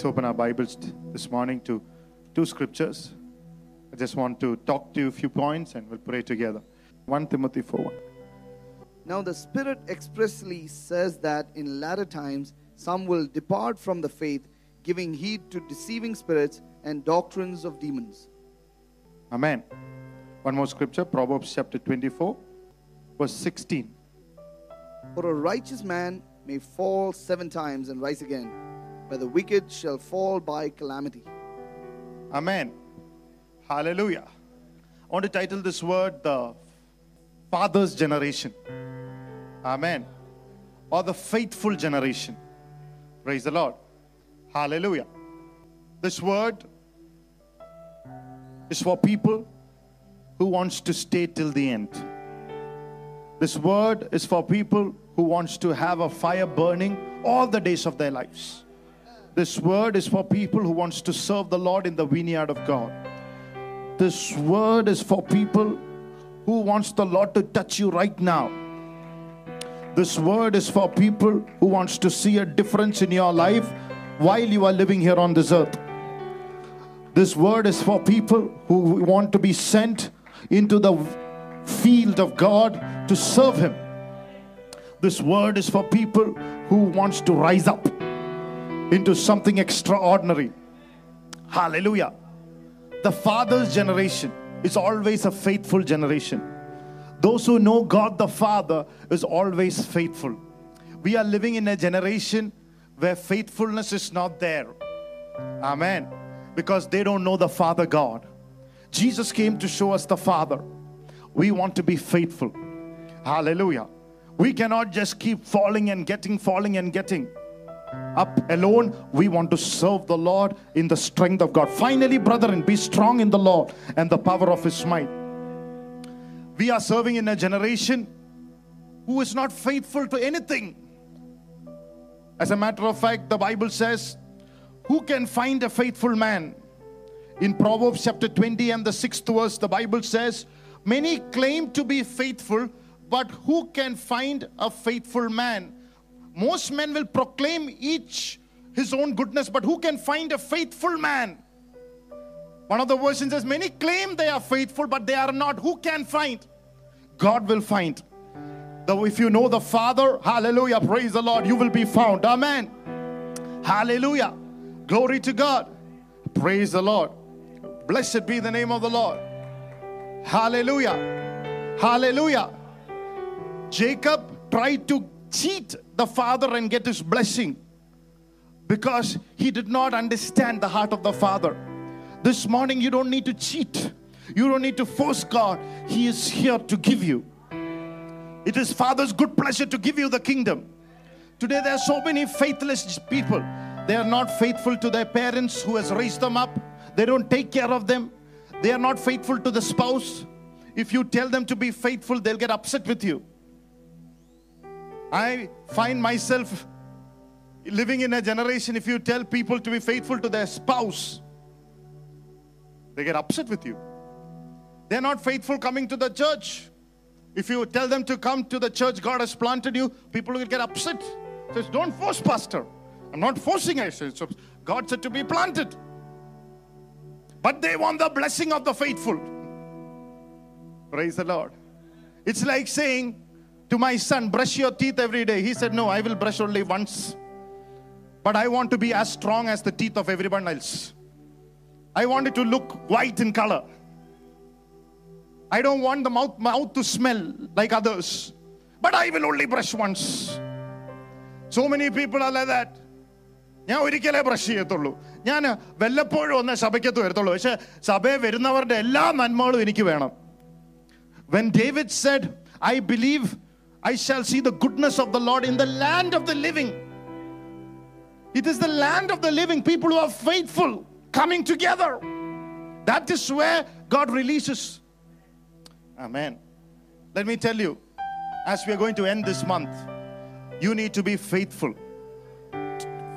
Let's open our Bibles this morning to two scriptures. I just want to talk to you a few points and we'll pray together. 1 Timothy 4 1. Now the Spirit expressly says that in latter times some will depart from the faith, giving heed to deceiving spirits and doctrines of demons. Amen. One more scripture, Proverbs chapter 24, verse 16. For a righteous man may fall seven times and rise again, but the wicked shall fall by calamity. Amen. Hallelujah. I want to title this word the Father's Generation. Amen. Or the faithful generation. Praise the Lord. Hallelujah. This word is for people who wants to stay till the end. This word is for people who wants to have a fire burning all the days of their lives. This word is for people who wants to serve the Lord in the vineyard of God. This word is for people who wants the Lord to touch you right now. This word is for people who wants to see a difference in your life while you are living here on this earth. This word is for people who want to be sent into the field of God to serve him. This word is for people who wants to rise up into something extraordinary. Hallelujah. The father's generation is always a faithful generation. Those who know God the Father is always faithful. We are living in a generation where faithfulness is not there. Amen. Because they don't know the Father God. Jesus came to show us the Father. We want to be faithful. Hallelujah. We cannot just keep falling and getting, falling and getting up alone. We want to serve the Lord in the strength of God. Finally, brethren, be strong in the Lord and the power of His might. We are serving in a generation who is not faithful to anything. As a matter of fact, the Bible says, Who can find a faithful man? In Proverbs chapter 20 and the sixth verse, the Bible says, Many claim to be faithful, but who can find a faithful man? Most men will proclaim each his own goodness, but who can find a faithful man? One of the versions says, Many claim they are faithful, but they are not. Who can find? God will find. Though if you know the Father, hallelujah, praise the Lord, you will be found. Amen. Hallelujah. Glory to God. Praise the Lord. Blessed be the name of the Lord. Hallelujah. Hallelujah. Jacob tried to cheat the father and get his blessing because he did not understand the heart of the father. This morning, you don't need to cheat. You don't need to force God. He is here to give you. It is Father's good pleasure to give you the kingdom. Today, there are so many faithless people. They are not faithful to their parents who has raised them up. They don't take care of them. They are not faithful to the spouse. If you tell them to be faithful, they'll get upset with you. I find myself living in a generation, if you tell people to be faithful to their spouse, they get upset with you. They're not faithful coming to the church. If you tell them to come to the church God has planted you, people will get upset. Says, don't force, Pastor. I'm not forcing I said, God said to be planted. But they want the blessing of the faithful. Praise the Lord. It's like saying to my son, brush your teeth every day. He said, No, I will brush only once. But I want to be as strong as the teeth of everyone else. I want it to look white in color. I don't want the mouth, mouth to smell like others. But I will only brush once. So many people are like that. ഞാൻ ഒരിക്കലേ brush ചെയ്യത്തുള്ളൂ ഞാൻ വല്ലപ്പോഴും ഒന്ന് സഭയ്ക്കത്ത് വരത്തുള്ളൂ പക്ഷെ സഭയെ വരുന്നവരുടെ എല്ലാ നന്മകളും എനിക്ക് വേണം When David said, I believe I shall see the goodness of the Lord in the land of the living. It is the land of the living, people who are faithful coming together. That is where God releases. Amen. Let me tell you, as we are going to end this month, you need to be faithful.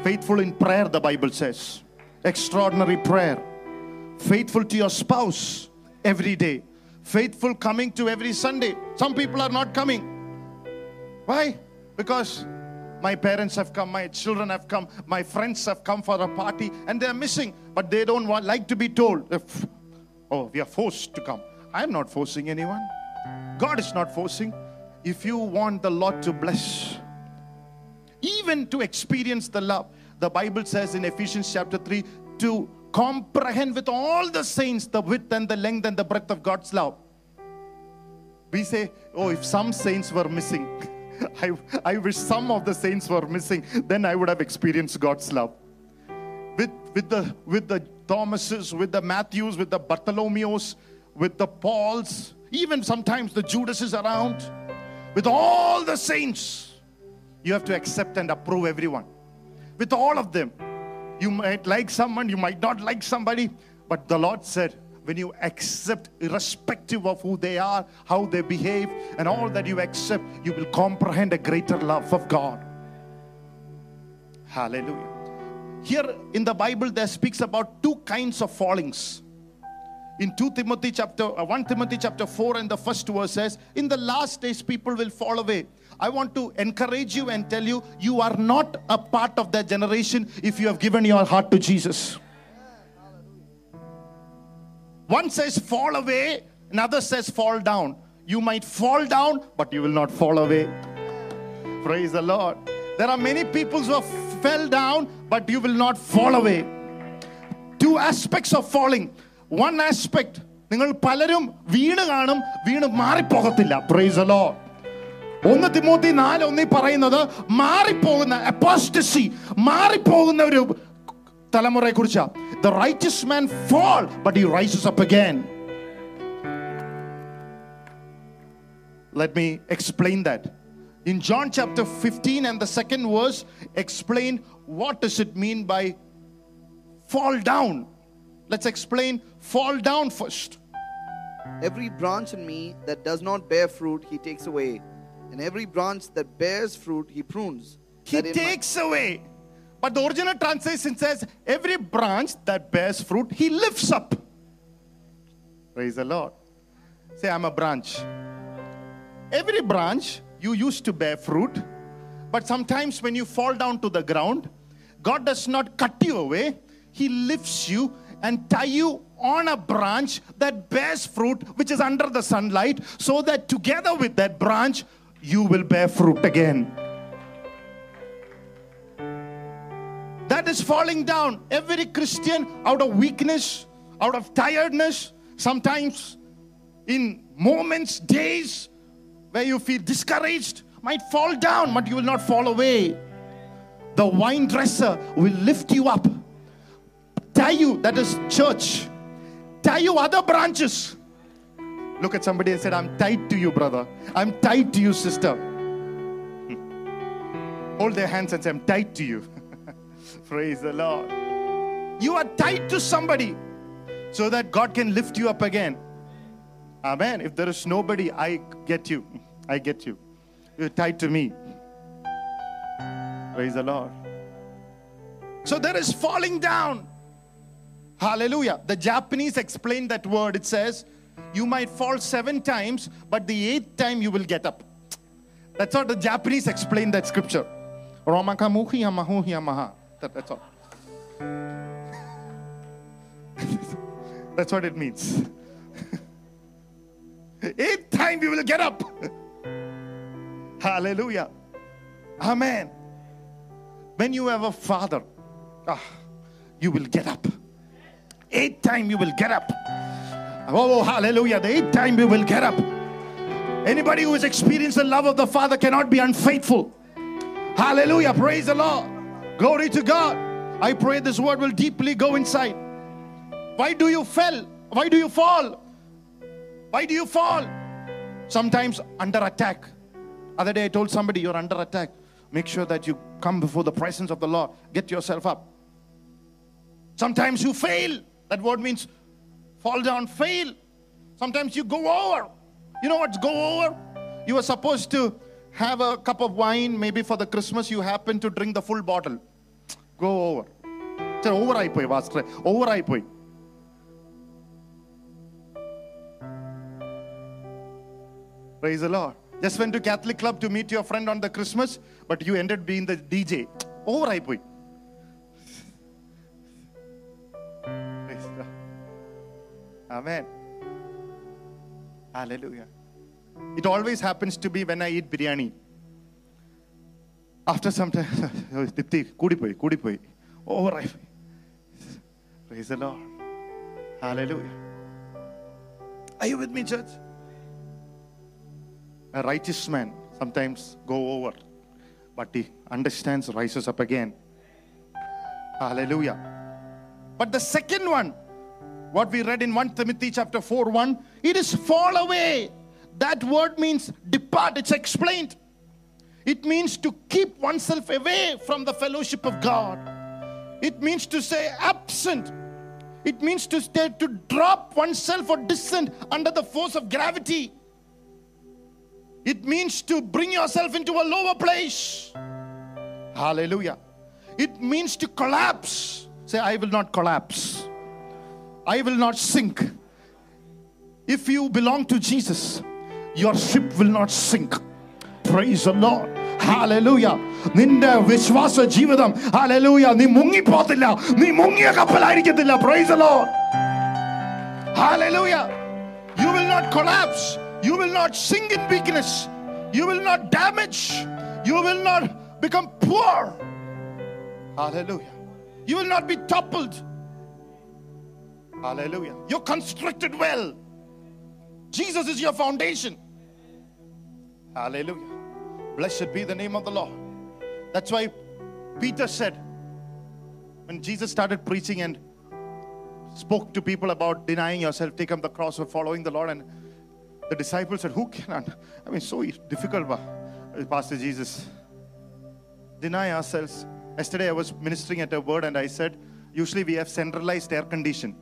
Faithful in prayer, the Bible says. Extraordinary prayer. Faithful to your spouse every day. Faithful coming to every Sunday. Some people are not coming. Why? Because My parents have come, my children have come, my friends have come for a party, and they're missing, but they don't want like to be told. Oh, we are forced to come. I'm not forcing anyone. God is not forcing. If you want the Lord to bless, even to experience the love, the Bible says in Ephesians chapter 3 to comprehend with all the saints the width and the length and the breadth of God's love. We say, oh, if some saints were missing, I, I wish some of the saints were missing, then I would have experienced God's love. With, with, the, with the Thomases, with the Matthews, with the Bartholomews, with the Pauls, even sometimes the Judases around, with all the saints, you have to accept and approve everyone. With all of them, you might like someone, you might not like somebody, but the Lord said, when you accept, irrespective of who they are, how they behave, and all that you accept, you will comprehend a greater love of God. Hallelujah. Here in the Bible, there speaks about two kinds of fallings. In 2 Timothy chapter uh, 1 Timothy chapter 4 and the first verse says, In the last days people will fall away. I want to encourage you and tell you, you are not a part of that generation if you have given your heart to Jesus. One says fall away, another says fall down. You might fall down, but you will not fall away. Praise the Lord. There are many people who have fell down, but you will not fall away. Two aspects of falling. One aspect, നിങ്ങൾ പലരും വീണ് കാണും വീണ് മാറിപ്പോകത്തില്ല price law ഒന്ന് Timothy നാല് ഒന്നി പറയുന്നത് മാറിപ്പോകുന്ന apostasy മാറിപ്പോകുന്ന ഒരു തലമുറയെ കുറിച്ചാ the righteous man fall but he rises up again let me explain that in john chapter 15 and the second verse explain what does it mean by fall down let's explain fall down first Every branch in me that does not bear fruit, he takes away. And every branch that bears fruit, he prunes. he that in my- takes away but the original translation says every branch that bears fruit he lifts up. Praise the lord. Say i'm a branch. Every branch you used to bear fruit but sometimes when you fall down to the ground god does not cut you away. He lifts you and tie you on a branch that bears fruit which is under the sunlight so that together with that branch you will bear fruit again that is falling down. Every Christian, out of weakness, out of tiredness, sometimes in moments, days where you feel discouraged, might fall down, but you will not fall away. The wine dresser will lift you up, tie you, that is church, tie you other branches. Look at somebody and said, I'm tied to you, brother. I'm tied to you, sister. Hold their hands and say, I'm tied to you. Praise the Lord. You are tied to somebody so that God can lift you up again. Amen. If there is nobody, I get you. I get you. You're tied to me. Praise the Lord. So there is falling down. Hallelujah. The Japanese explain that word. It says, You might fall seven times, but the eighth time you will get up. That's how the Japanese explain that scripture. Romakamuhi yamahu yamaha. That- That's all. That's what it means. Eighth time you will get up. Hallelujah. Amen. When you have a father, ah, you will get up. Eighth time you will get up. Oh, hallelujah. The eighth time you will get up. Anybody who has experienced the love of the Father cannot be unfaithful. Hallelujah. Praise the Lord. Glory to God. I pray this word will deeply go inside. Why do you fall? Why do you fall? Why do you fall? Sometimes under attack. Other day I told somebody you're under attack. Make sure that you come before the presence of the Lord. Get yourself up. Sometimes you fail. That word means fall down, fail. Sometimes you go over. You know what's go over? You were supposed to have a cup of wine, maybe for the Christmas you happen to drink the full bottle. Go over. Over I pay, Pastor. Over I pay. Praise the Lord. Just went to Catholic club to meet your friend on the Christmas, but you ended being the DJ. Over I pay. Amen. Hallelujah. It always happens to be when I eat biryani. After some time, oh, Dipti, kudipoi, kudipoi. Oh, right. Praise the Lord. Hallelujah. Are you with me, church? A righteous man sometimes go over, but he understands, rises up again. Hallelujah. But the second one, what we read in 1 Timothy chapter 4 1, it is fall away. That word means depart. It's explained. It means to keep oneself away from the fellowship of God. It means to say absent. It means to stay to drop oneself or descend under the force of gravity. It means to bring yourself into a lower place. Hallelujah. It means to collapse. Say, I will not collapse. I will not sink. If you belong to Jesus, your ship will not sink. Praise the Lord. Hallelujah നിന്റെ വിശ്വാസ ജീവിതം hallelujah നീ മുങ്ങിപ്പോത്തില്ല നീ മുങ്ങിയ കപ്പലായിരിക്കത്തില്ല price the Lord. Hallelujah. You will not collapse. You will not sink in weakness. You will not damage. You will not become poor. Hallelujah. You will not be toppled. Hallelujah. You're constructed well. Jesus is your foundation. Hallelujah. Blessed be the name of the Lord. That's why Peter said, when Jesus started preaching and spoke to people about denying yourself, take up the cross of following the Lord, and the disciples said, Who can? I mean, so difficult, ba- uh, Pastor Jesus. Deny ourselves. Yesterday, I was ministering at a word, and I said, Usually we have centralized air condition.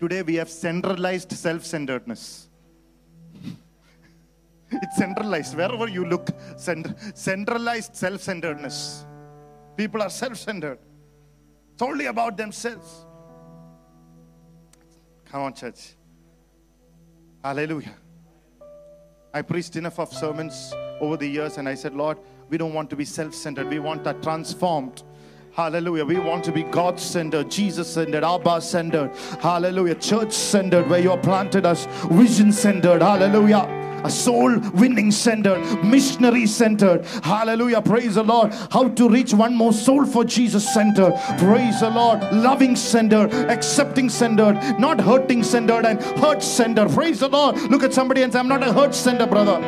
Today, we have centralized self centeredness. It's centralized. Wherever you look, cent- centralized self centeredness. People are self centered. It's only about themselves. Come on, church. Hallelujah. I preached enough of sermons over the years, and I said, Lord, we don't want to be self centered. We want that transformed. Hallelujah. We want to be God centered, Jesus centered, Abba centered. Hallelujah. Church centered, where you are planted us, vision centered. Hallelujah a soul winning centered, missionary centered. Hallelujah. Praise the Lord. How to reach one more soul for Jesus centered. Praise the Lord. Loving centered, accepting centered, not hurting centered and hurt centered. Praise the Lord. Look at somebody and say, I'm not a hurt centered brother.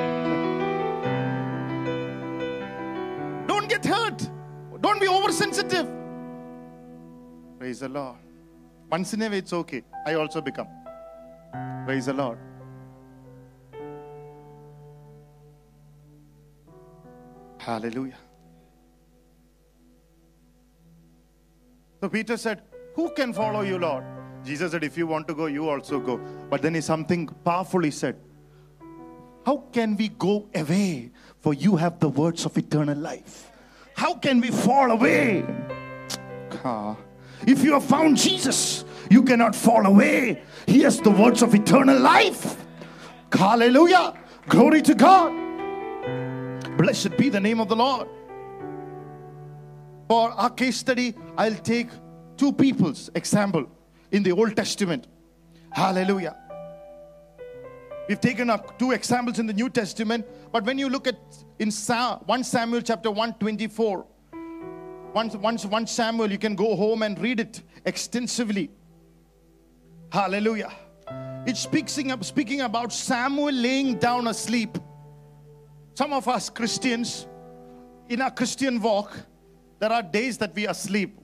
Don't get hurt. Don't be oversensitive. Praise the Lord. Once in a way, it's okay. I also become. Praise the Lord. Hallelujah. So Peter said, Who can follow you, Lord? Jesus said, If you want to go, you also go. But then he something powerful he said. How can we go away? For you have the words of eternal life. How can we fall away? If you have found Jesus, you cannot fall away. He has the words of eternal life. Hallelujah. Glory to God. Blessed be the name of the Lord. For our case study, I'll take two people's example in the Old Testament. Hallelujah. We've taken up two examples in the New Testament, but when you look at in Sa- 1 Samuel chapter 124, once, once, 1 Samuel, you can go home and read it extensively. Hallelujah. It's speaking, up, speaking about Samuel laying down asleep. Some of us Christians, in our Christian walk, there are days that we are asleep.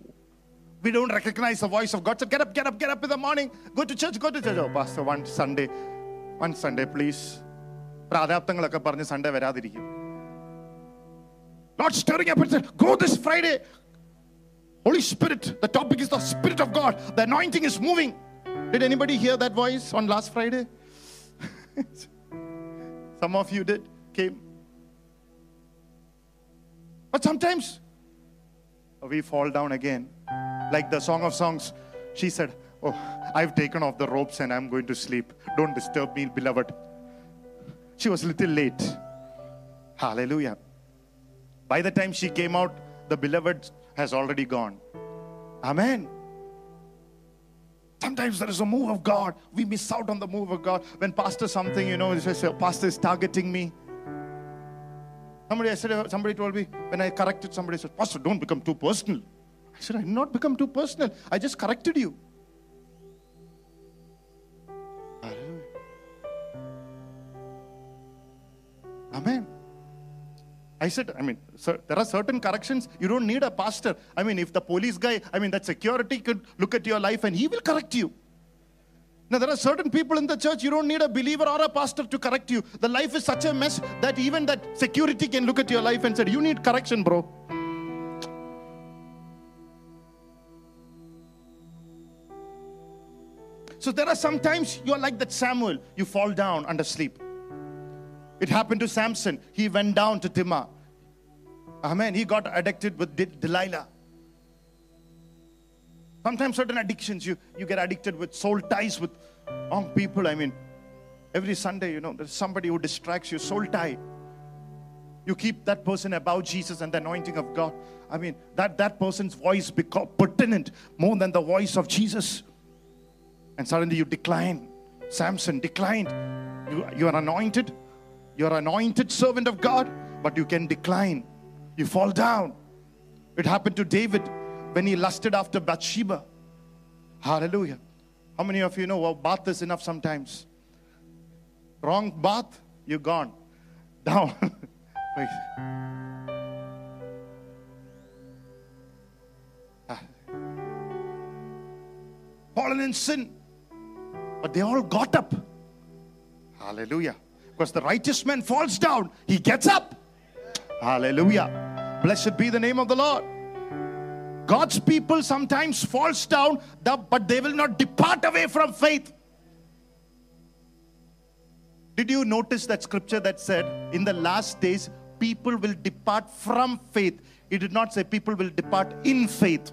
We don't recognize the voice of God. So get up, get up, get up in the morning. Go to church, go to church. Oh, Pastor, one Sunday, one Sunday, please. പ്രാരാബ്ദങ്ങളൊക്കെ പറഞ്ഞ് Sunday വരാതിരിക്കും Not stirring up and said, go this Friday. Holy Spirit, the topic is the Spirit of God. The anointing is moving. Did anybody hear that voice on last Friday? Some of you did, came. But sometimes we fall down again. Like the Song of Songs, she said, Oh, I've taken off the ropes and I'm going to sleep. Don't disturb me, beloved. She was a little late. Hallelujah. By the time she came out, the beloved has already gone. Amen. Sometimes there is a move of God. We miss out on the move of God. When pastor something, you know, says, pastor is targeting me. Somebody, I said, uh, somebody told me when I corrected somebody, said, Pastor, don't become too personal. I said, I did not become too personal. I just corrected you. Amen. I said, I mean, sir, there are certain corrections you don't need a pastor. I mean, if the police guy, I mean, that security could look at your life and he will correct you. Now, there are certain people in the church, you don't need a believer or a pastor to correct you. The life is such a mess that even that security can look at your life and say, You need correction, bro. So, there are sometimes you're like that Samuel, you fall down under sleep. It happened to Samson. He went down to Timnah. Amen. He got addicted with Delilah. Sometimes certain addictions, you, you get addicted with soul ties with wrong people. I mean, every Sunday, you know, there's somebody who distracts you, soul tie. You keep that person above Jesus and the anointing of God. I mean, that, that person's voice become pertinent more than the voice of Jesus. And suddenly you decline. Samson declined. You, you are anointed. You're anointed servant of God, but you can decline. You fall down. It happened to David when he lusted after Bathsheba. Hallelujah. How many of you know well, bath is enough sometimes? Wrong bath, you're gone. Down. Right. Ah. Fallen in sin. But they all got up. Hallelujah. Because the righteous man falls down, he gets up. Hallelujah. Blessed be the name of the Lord. God's people sometimes falls down, but they will not depart away from faith. Did you notice that scripture that said, in the last days, people will depart from faith? It did not say people will depart in faith.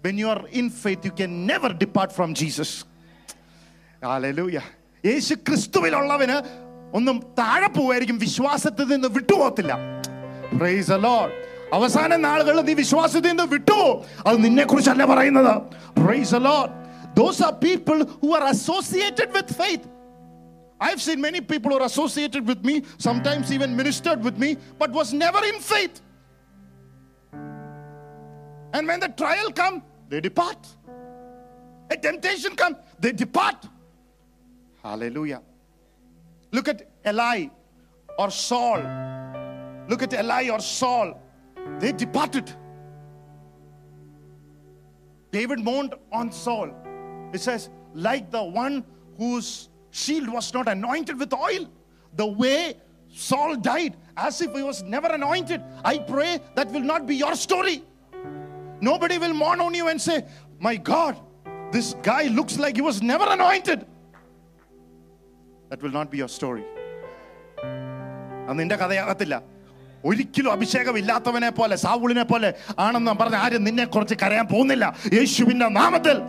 When you are in faith, you can never depart from Jesus. Hallelujah. യേശു ക്രിസ്തുവിലുള്ളവന് ഒന്നും താഴെ പോവായിരിക്കും വിശ്വാസത്തിൽ നിന്ന് വിട്ടുപോകത്തില്ല price the Lord. അവസാന നാളുകളിൽ നീ വിശ്വാസത്തിൽ നിന്ന് വിട്ടുപോ അത് നിന്നെ കുറിച്ചല്ല പറയുന്നത് price the Lord. Those are people who are associated with faith. I've seen many people who are associated with me, sometimes even ministered with me, but was never in faith. And when the trial come, they depart. A temptation come, they depart. Hallelujah. Look at Eli or Saul. Look at Eli or Saul. They departed. David mourned on Saul. It says, like the one whose shield was not anointed with oil, the way Saul died, as if he was never anointed. I pray that will not be your story. Nobody will mourn on you and say, My God, this guy looks like he was never anointed. That will not be your story. അത് നിന്റെ കഥയാകത്തില്ല ഒരിക്കലും അഭിഷേകമില്ലാത്തവനെ പോലെ സാവുളിനെ പോലെ ആണെന്ന് പറഞ്ഞ ആരും നിന്നെ കുറച്ച് കരയാൻ പോകുന്നില്ല യേശുവിന്റെ നാമത്തിൽ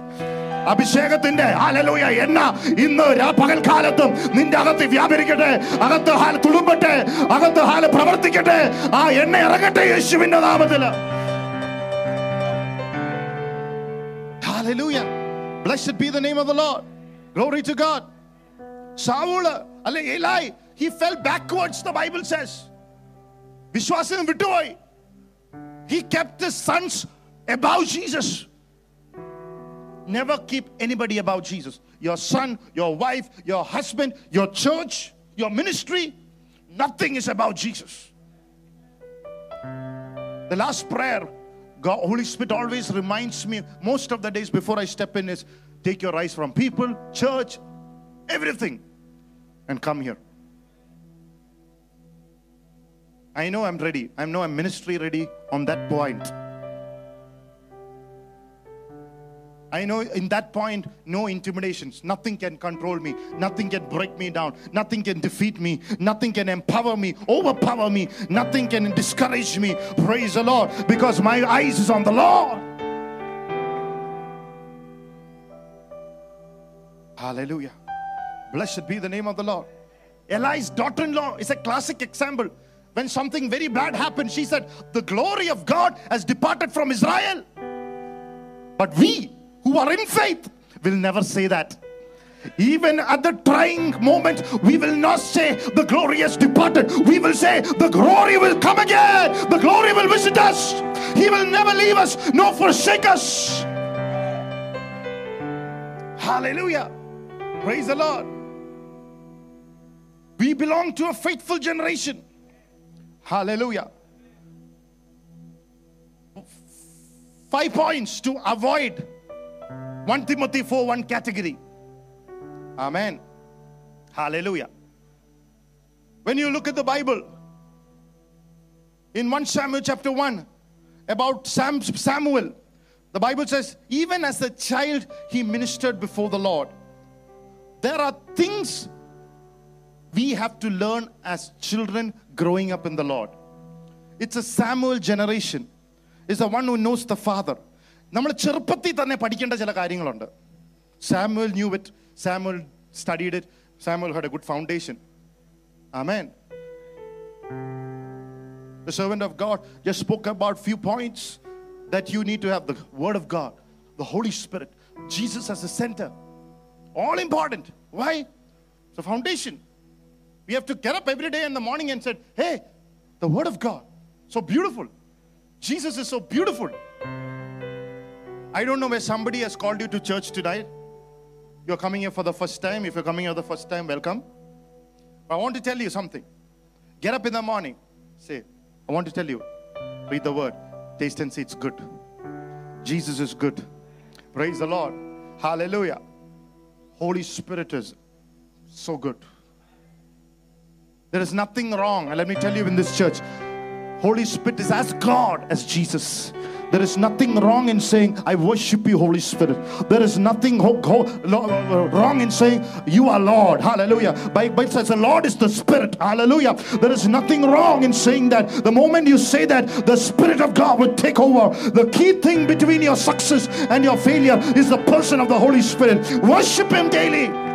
അഭിഷേകത്തിന്റെ അലലൂയ എണ്ണ ഇന്ന് പകൽക്കാലത്തും നിന്റെ അകത്ത് വ്യാപരിക്കട്ടെ അകത്ത് ഹാൽ തുളുമ്പട്ടെ അകത്ത് ഹാൽ പ്രവർത്തിക്കട്ടെ ആ എണ്ണ ഇറങ്ങട്ടെ യേശുവിന്റെ നാമത്തിൽ Hallelujah. Blessed be the name of the Lord. Glory to God. അല്ലെ Eli, he fell backwards, the Bible. വിശ്വാസം വിട്ടുപോയി He kept his sons above Jesus. Never keep anybody above Jesus. Your son, your wife, your husband, your church, your ministry, nothing is about Jesus. The last prayer, God, Holy Spirit always reminds me most of the days before I step in is take your eyes from people, church, everything, and come here. I know I'm ready. I know I'm ministry ready on that point. I know in that point, no intimidations. Nothing can control me. Nothing can break me down. Nothing can defeat me. Nothing can empower me, overpower me. Nothing can discourage me. Praise the Lord. Because my eyes is on the Lord. Hallelujah. Blessed be the name of the Lord. Eli's daughter in law is a classic example. When something very bad happened, she said, The glory of God has departed from Israel. But we who are in faith will never say that. Even at the trying moment, we will not say the glory has departed. We will say the glory will come again. The glory will visit us. He will never leave us nor forsake us. Hallelujah. Praise the Lord. We belong to a faithful generation. Hallelujah. Five points to avoid 1 Timothy 4 1 category. Amen. Hallelujah. When you look at the Bible, in 1 Samuel chapter 1, about Sam, Samuel, the Bible says, even as a child, he ministered before the Lord. There are things we have to learn as children growing up in the Lord. It's a Samuel generation. It's the one who knows the Father. നമ്മൾ ചെറുപ്പത്തിൽ തന്നെ പഠിക്കേണ്ട ചില കാര്യങ്ങളുണ്ട് Samuel knew it Samuel studied it Samuel had a good foundation amen The servant of God just spoke about few points that you need to have the word of God, the Holy Spirit, Jesus as the center. All important. Why? It's a foundation. We have to get up every day in the morning and say, Hey, the Word of God, so beautiful. Jesus is so beautiful. I don't know where somebody has called you to church tonight. You're coming here for the first time. If you're coming here the first time, welcome. But I want to tell you something. Get up in the morning. Say, I want to tell you. Read the word. Taste and see it's good. Jesus is good. Praise the Lord. Hallelujah. Holy Spirit is so good. There is nothing wrong. And let me tell you in this church, Holy Spirit is as God as Jesus. There is nothing wrong in saying, I worship you, Holy Spirit. There is nothing ho- ho- wrong in saying, You are Lord. Hallelujah. It says, The Lord is the Spirit. Hallelujah. There is nothing wrong in saying that. The moment you say that, the Spirit of God will take over. The key thing between your success and your failure is the person of the Holy Spirit. Worship Him daily.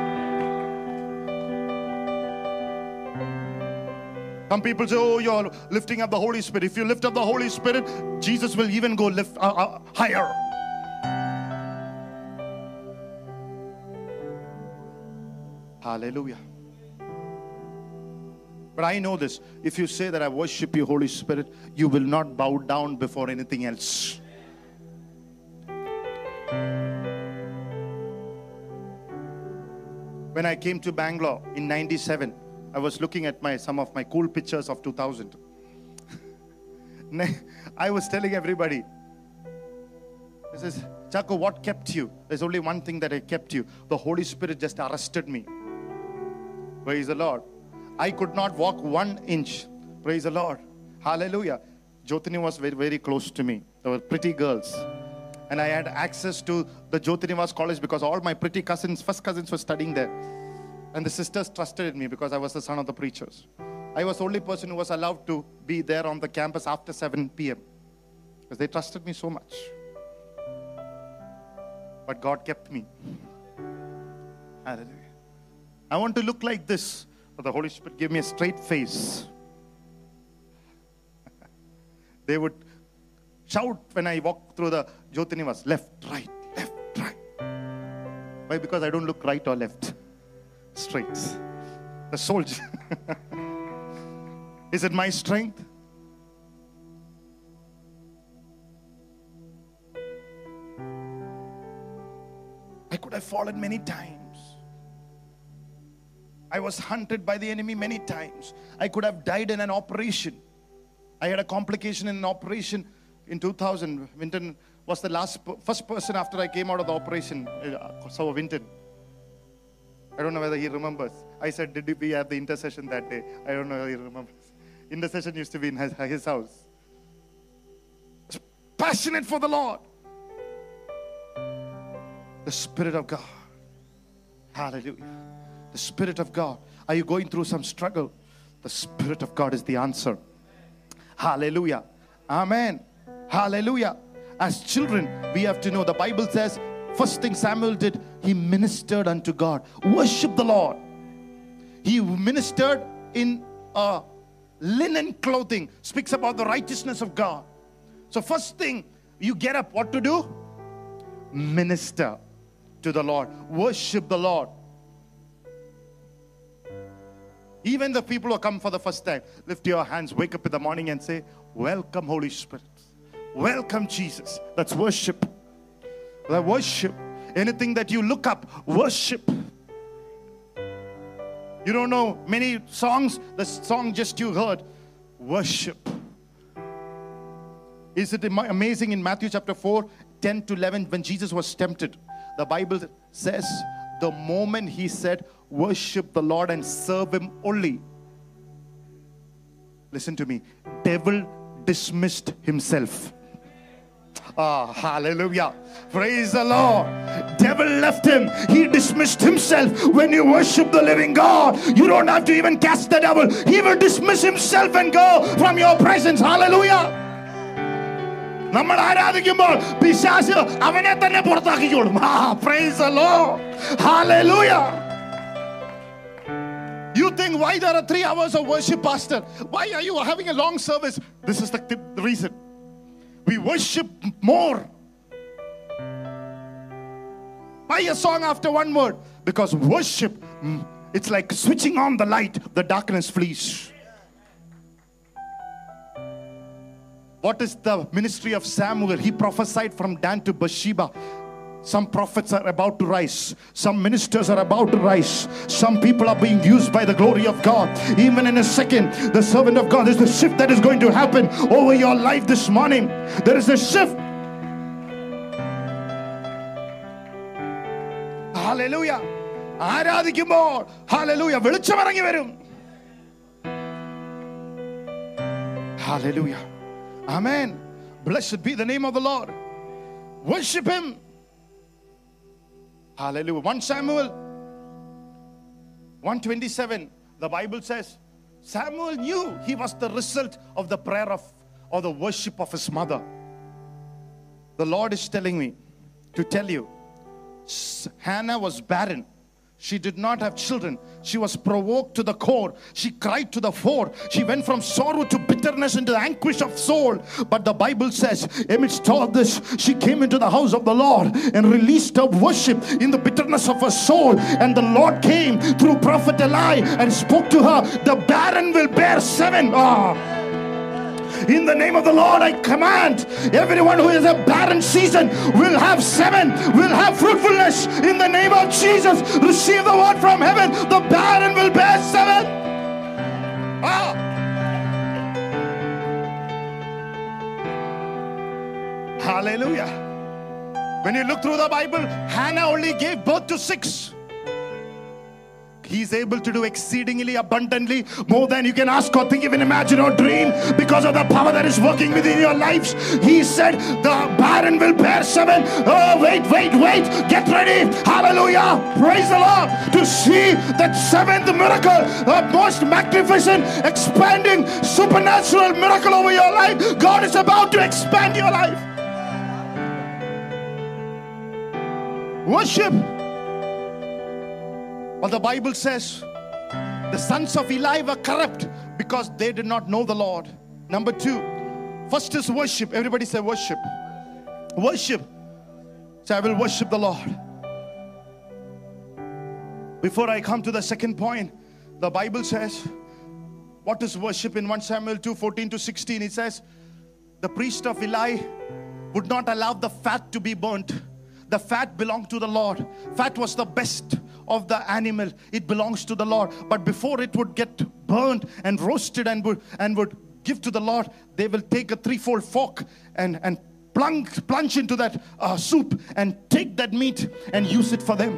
Some people say, Oh, you're lifting up the Holy Spirit. If you lift up the Holy Spirit, Jesus will even go lift uh, uh, higher. Hallelujah. But I know this. If you say that I worship you, Holy Spirit, you will not bow down before anything else. When I came to Bangalore in 97, I was looking at my some of my cool pictures of 2000. I was telling everybody, I says, Chaco, what kept you? There's only one thing that I kept you. The Holy Spirit just arrested me. Praise the Lord. I could not walk one inch. Praise the Lord. Hallelujah. Jyotini was very, very close to me. They were pretty girls. And I had access to the Jyoti Nivas college because all my pretty cousins, first cousins, were studying there. And the sisters trusted in me because I was the son of the preachers. I was the only person who was allowed to be there on the campus after 7 p.m. because they trusted me so much. But God kept me. Hallelujah. I want to look like this, but the Holy Spirit gave me a straight face. they would shout when I walk through the Jyoti Nivas left, right, left, right. Why? Because I don't look right or left straight. The soldier. Is it my strength? I could have fallen many times. I was hunted by the enemy many times. I could have died in an operation. I had a complication in an operation in 2000. Winton was the last, first person after I came out of the operation. Uh, so Winton. I don't know whether he remembers. I said, Did we have the intercession that day? I don't know whether he remembers. Intercession used to be in his, his house. Passionate for the Lord. The Spirit of God. Hallelujah. The Spirit of God. Are you going through some struggle? The Spirit of God is the answer. Hallelujah. Amen. Hallelujah. As children, we have to know the Bible says, first thing Samuel did, he ministered unto God. Worship the Lord. He ministered in linen clothing speaks about the righteousness of God. So, first thing, you get up, what to do? Minister to the Lord, worship the Lord. Even the people who come for the first time, lift your hands, wake up in the morning and say, Welcome, Holy Spirit. Welcome, Jesus. That's worship. That worship. Anything that you look up, worship. You don't know many songs, the song just you heard, worship. Is it amazing in Matthew chapter 4, 10 to 11, when Jesus was tempted? The Bible says, the moment he said, worship the Lord and serve him only. Listen to me. Devil dismissed himself. Ah, hallelujah. Praise the Lord. Devil left him. He dismissed himself. When you worship the living God, you don't have to even cast the devil. He will dismiss himself and go from your presence. Hallelujah. നമ്മൾ ആരാധിക്കുമ്പോൾ പിശാസ് അവനെ തന്നെ പുറത്താക്കിക്കോളും ആ price the Lord. Hallelujah. You think why there are three hours of worship, Pastor? Why are you having a long service? This is the, the reason. We worship more. Buy a song after one word? Because worship, mm, it's like switching on the light, the darkness flees. What is the ministry of Samuel? He prophesied from Dan to Beersheba. Some prophets are about to rise. Some ministers are about to rise. Some people are being used by the glory of God. Even in a second, the servant of God, there's a shift that is going to happen over your life this morning. There is a shift. Hallelujah. ആരാധിക്കുമ്പോൾ hallelujah വെളിച്ചമിറങ്ങി വരും Hallelujah. Amen. Blessed be the name of the Lord. Worship Him. Hallelujah. 1 Samuel 127, the Bible says, Samuel knew he was the result of the prayer of or the worship of his mother. The Lord is telling me to tell you, Hannah was barren. She did not have children. She was provoked to the core. She cried to the fore. She went from sorrow to bitterness into the anguish of soul. But the Bible says, amidst all this, she came into the house of the Lord and released her worship in the bitterness of her soul. And the Lord came through prophet Eli and spoke to her, The barren will bear seven. Ah. In the name of the Lord, I command everyone who is a barren season will have seven, will have fruitfulness. In the name of Jesus, receive the word from heaven. The barren will bear seven. Ah. Hallelujah. When you look through the Bible, Hannah only gave birth to six. He's able to do exceedingly abundantly more than you can ask or think, even imagine or dream because of the power that is working within your lives. He said, The barren will bear seven. Oh, wait, wait, wait. Get ready. Hallelujah. Praise the Lord to see that seventh miracle, the most magnificent, expanding, supernatural miracle over your life. God is about to expand your life. Worship. But the Bible says the sons of Eli were corrupt because they did not know the Lord. Number two, first is worship. Everybody say worship. Worship. Say, I will worship the Lord. Before I come to the second point, the Bible says, what is worship in 1 Samuel 2 14 to 16? It says, the priest of Eli would not allow the fat to be burnt. The fat belonged to the Lord. Fat was the best of the animal. It belongs to the Lord. But before it would get burned and roasted and would, and would give to the Lord, they will take a threefold fork and, and plunge, plunge into that uh, soup and take that meat and use it for them.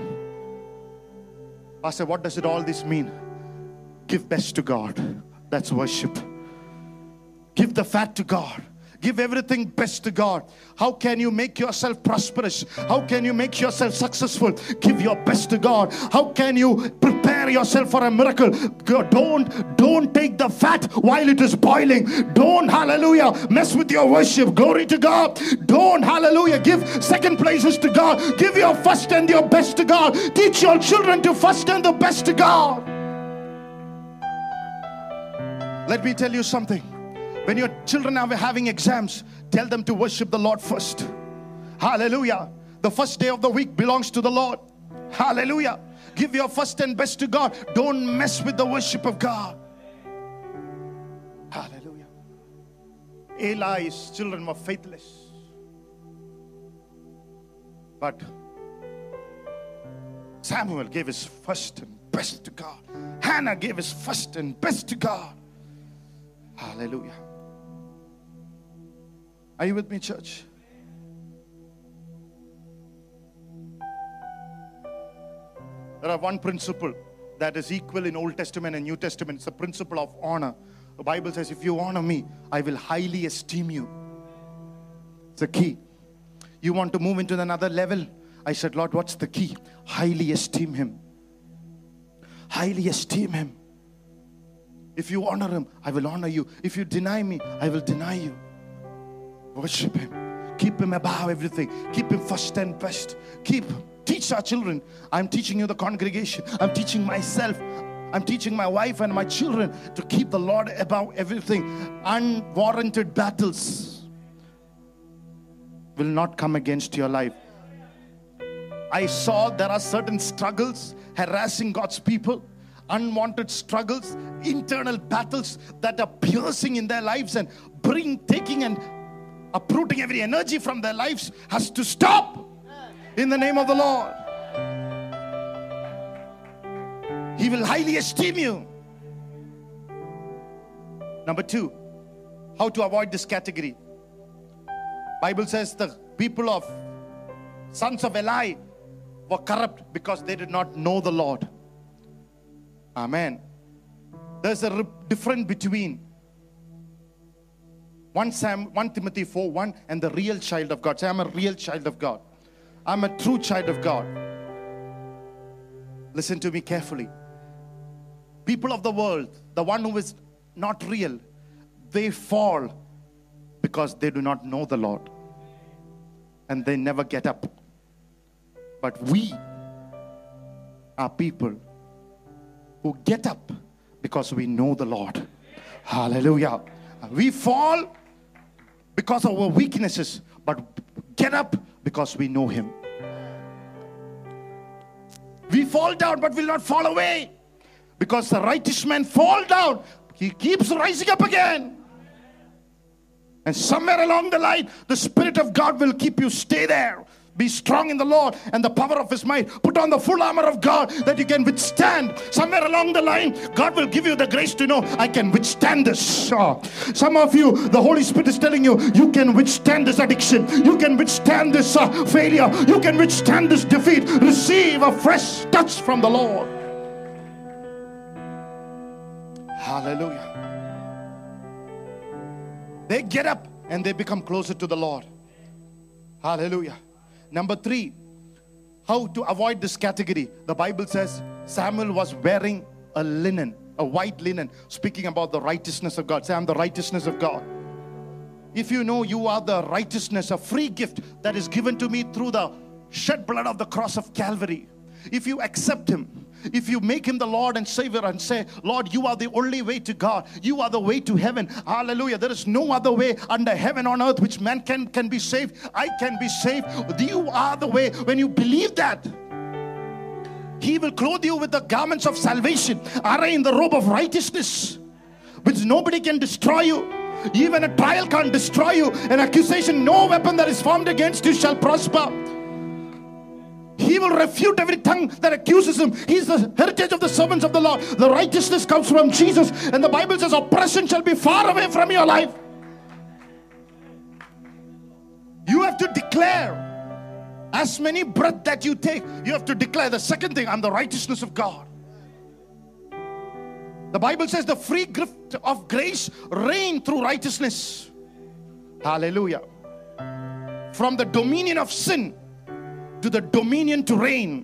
Pastor, what does it all this mean? Give best to God. That's worship. Give the fat to God. Give everything best to God. How can you make yourself prosperous? How can you make yourself successful? Give your best to God. How can you prepare yourself for a miracle? Don't don't take the fat while it is boiling. Don't hallelujah mess with your worship. Glory to God. Don't hallelujah give second places to God. Give your first and your best to God. Teach your children to first and the best to God. Let me tell you something. When your children are having exams, tell them to worship the Lord first. Hallelujah. The first day of the week belongs to the Lord. Hallelujah. Give your first and best to God. Don't mess with the worship of God. Hallelujah. Eli's children were faithless. But Samuel gave his first and best to God. Hannah gave his first and best to God. Hallelujah. Are you with me, church? There are one principle that is equal in Old Testament and New Testament. It's the principle of honor. The Bible says, if you honor me, I will highly esteem you. It's a key. You want to move into another level? I said, Lord, what's the key? Highly esteem him. Highly esteem him. If you honor him, I will honor you. If you deny me, I will deny you. Worship him. Keep him above everything. Keep him first and best. Keep teach our children. I'm teaching you the congregation. I'm teaching myself. I'm teaching my wife and my children to keep the Lord above everything. Unwarranted battles will not come against your life. I saw there are certain struggles harassing God's people, unwanted struggles, internal battles that are piercing in their lives and bring, taking and uprooting every energy from their lives has to stop in the name of the Lord. He will highly esteem you. Number two, how to avoid this category. Bible says the people of sons of Eli were corrupt because they did not know the Lord. Amen. There's a re- difference between 1 Sam 1 Timothy 4 1 and the real child of God. Say, I'm a real child of God. I'm a true child of God. Listen to me carefully. People of the world, the one who is not real, they fall because they do not know the Lord. And they never get up. But we are people who get up because we know the Lord. Hallelujah. We fall because of our weaknesses, but get up because we know Him. We fall down, but will not fall away because the righteous man fall down. He keeps rising up again. And somewhere along the line, the Spirit of God will keep you stay there. Be strong in the Lord and the power of His might. Put on the full armor of God that you can withstand. Somewhere along the line, God will give you the grace to know I can withstand this. Uh, some of you, the Holy Spirit is telling you, you can withstand this addiction. You can withstand this uh, failure. You can withstand this defeat. Receive a fresh touch from the Lord. Hallelujah. They get up and they become closer to the Lord. Hallelujah. Number three, how to avoid this category. The Bible says Samuel was wearing a linen, a white linen, speaking about the righteousness of God. Say, I'm the righteousness of God. If you know you are the righteousness, a free gift that is given to me through the shed blood of the cross of Calvary, if you accept Him, if you make him the Lord and Savior and say, Lord, you are the only way to God, you are the way to heaven. Hallelujah. There is no other way under heaven on earth which man can, can be saved. I can be saved. You are the way. When you believe that, he will clothe you with the garments of salvation, array in the robe of righteousness, which nobody can destroy you. Even a trial can't destroy you. An accusation, no weapon that is formed against you shall prosper. He will refute every tongue that accuses him. He's the heritage of the servants of the Lord. The righteousness comes from Jesus. And the Bible says, oppression shall be far away from your life. You have to declare. As many breath that you take, you have to declare the second thing I'm the righteousness of God. The Bible says the free gift of grace reign through righteousness. Hallelujah. From the dominion of sin to the dominion to reign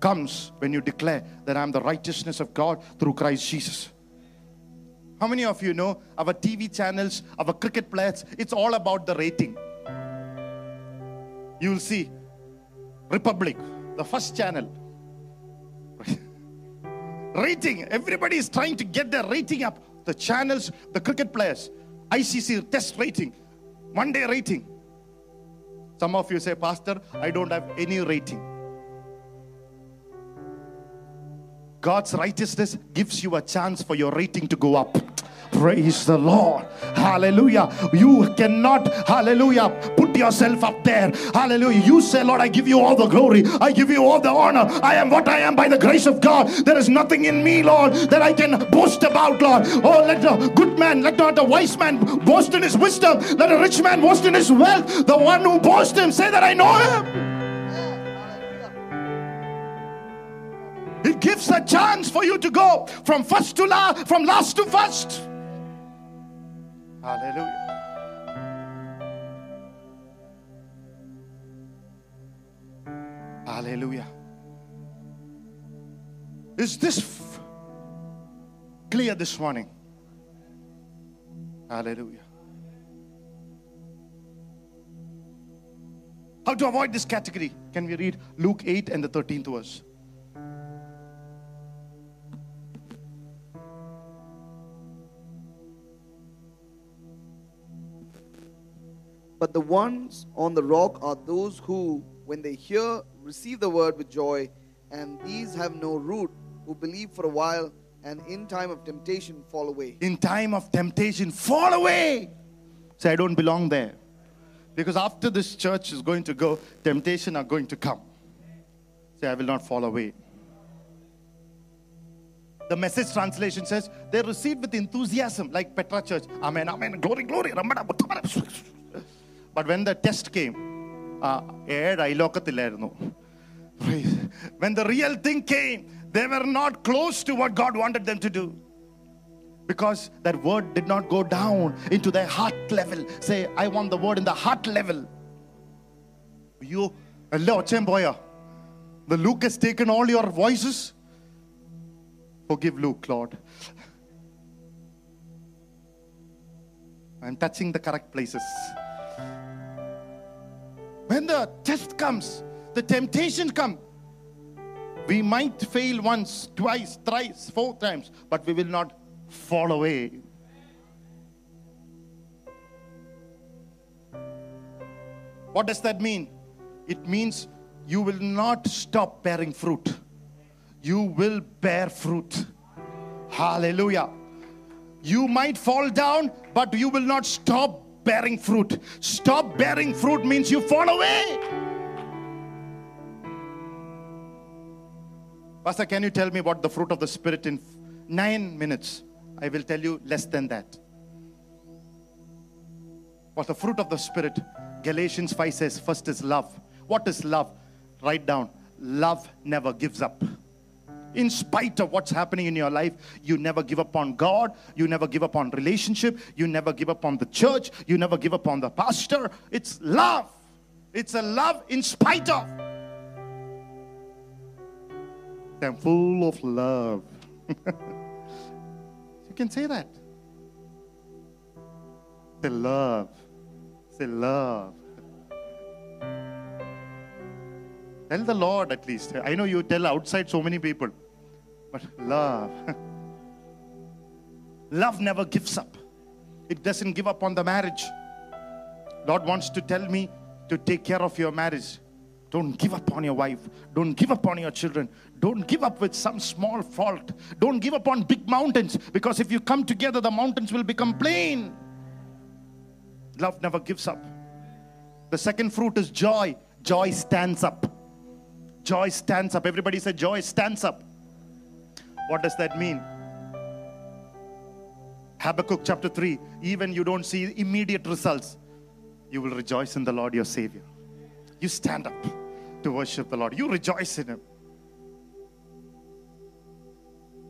comes when you declare that I'm the righteousness of God through Christ Jesus. How many of you know our TV channels, our cricket players, it's all about the rating. You will see Republic, the first channel. rating, everybody is trying to get their rating up the channels, the cricket players, ICC test rating, one day rating. Some of you say, Pastor, I don't have any rating. God's righteousness gives you a chance for your rating to go up. Praise the Lord. Hallelujah. You cannot, hallelujah, put yourself up there. Hallelujah. You say, Lord, I give you all the glory. I give you all the honor. I am what I am by the grace of God. There is nothing in me, Lord, that I can boast about, Lord. Oh, let a good man, let not a wise man boast in his wisdom. Let a rich man boast in his wealth. The one who boasts him, say that I know him. It gives a chance for you to go from first to last, from last to first. Hallelujah. Hallelujah. Is this f- clear this morning? Hallelujah. How to avoid this category? Can we read Luke 8 and the 13th verse? But the ones on the rock are those who, when they hear, receive the word with joy, and these have no root, who believe for a while, and in time of temptation fall away. in time of temptation fall away. Say i don't belong there. Because after this church is going to go temptation are going to come. Say i will not fall away. The message translation says they received with enthusiasm like petra church. Amen amen. Glory glory ramana, buttamana. but when the test came uh, ഏഴ് അയലോക്കത്തില്ലായിരുന്നു Praise. when the real thing came they were not close to what god wanted them to do because that word did not go down into their heart level. Say, I want the word in the heart level. You, അല്ല ഒച്ചയും പോയോ? The Luke has taken all your voices. Forgive Luke, Lord. I'm touching the correct places. When the test comes, the temptation comes. We might fail once, twice, thrice, four times, but we will not fall away. What does that mean? It means you will not stop bearing fruit. You will bear fruit. Hallelujah. You might fall down, but you will not stop bearing fruit. Stop bearing fruit means you fall away. Pastor, can you tell me what the fruit of the Spirit in nine minutes? I will tell you less than that. What the fruit of the Spirit? Galatians 5 says, first is love. What is love? Write down. Love never gives up. In spite of what's happening in your life, you never give up on God. You never give up on relationship. You never give up on the church. You never give up on the pastor. It's love. It's a love in spite of. I'm full of love. you can say that. Say love. Say love. Tell the Lord at least. I know you tell outside so many people, but love. love never gives up, it doesn't give up on the marriage. Lord wants to tell me to take care of your marriage. Don't give up on your wife. Don't give up on your children. Don't give up with some small fault. Don't give up on big mountains because if you come together, the mountains will become plain. Love never gives up. The second fruit is joy. Joy stands up. Joy stands up. Everybody say, Joy stands up. What does that mean? Habakkuk chapter 3 even you don't see immediate results, you will rejoice in the Lord your Savior. You stand up to worship the Lord, you rejoice in Him.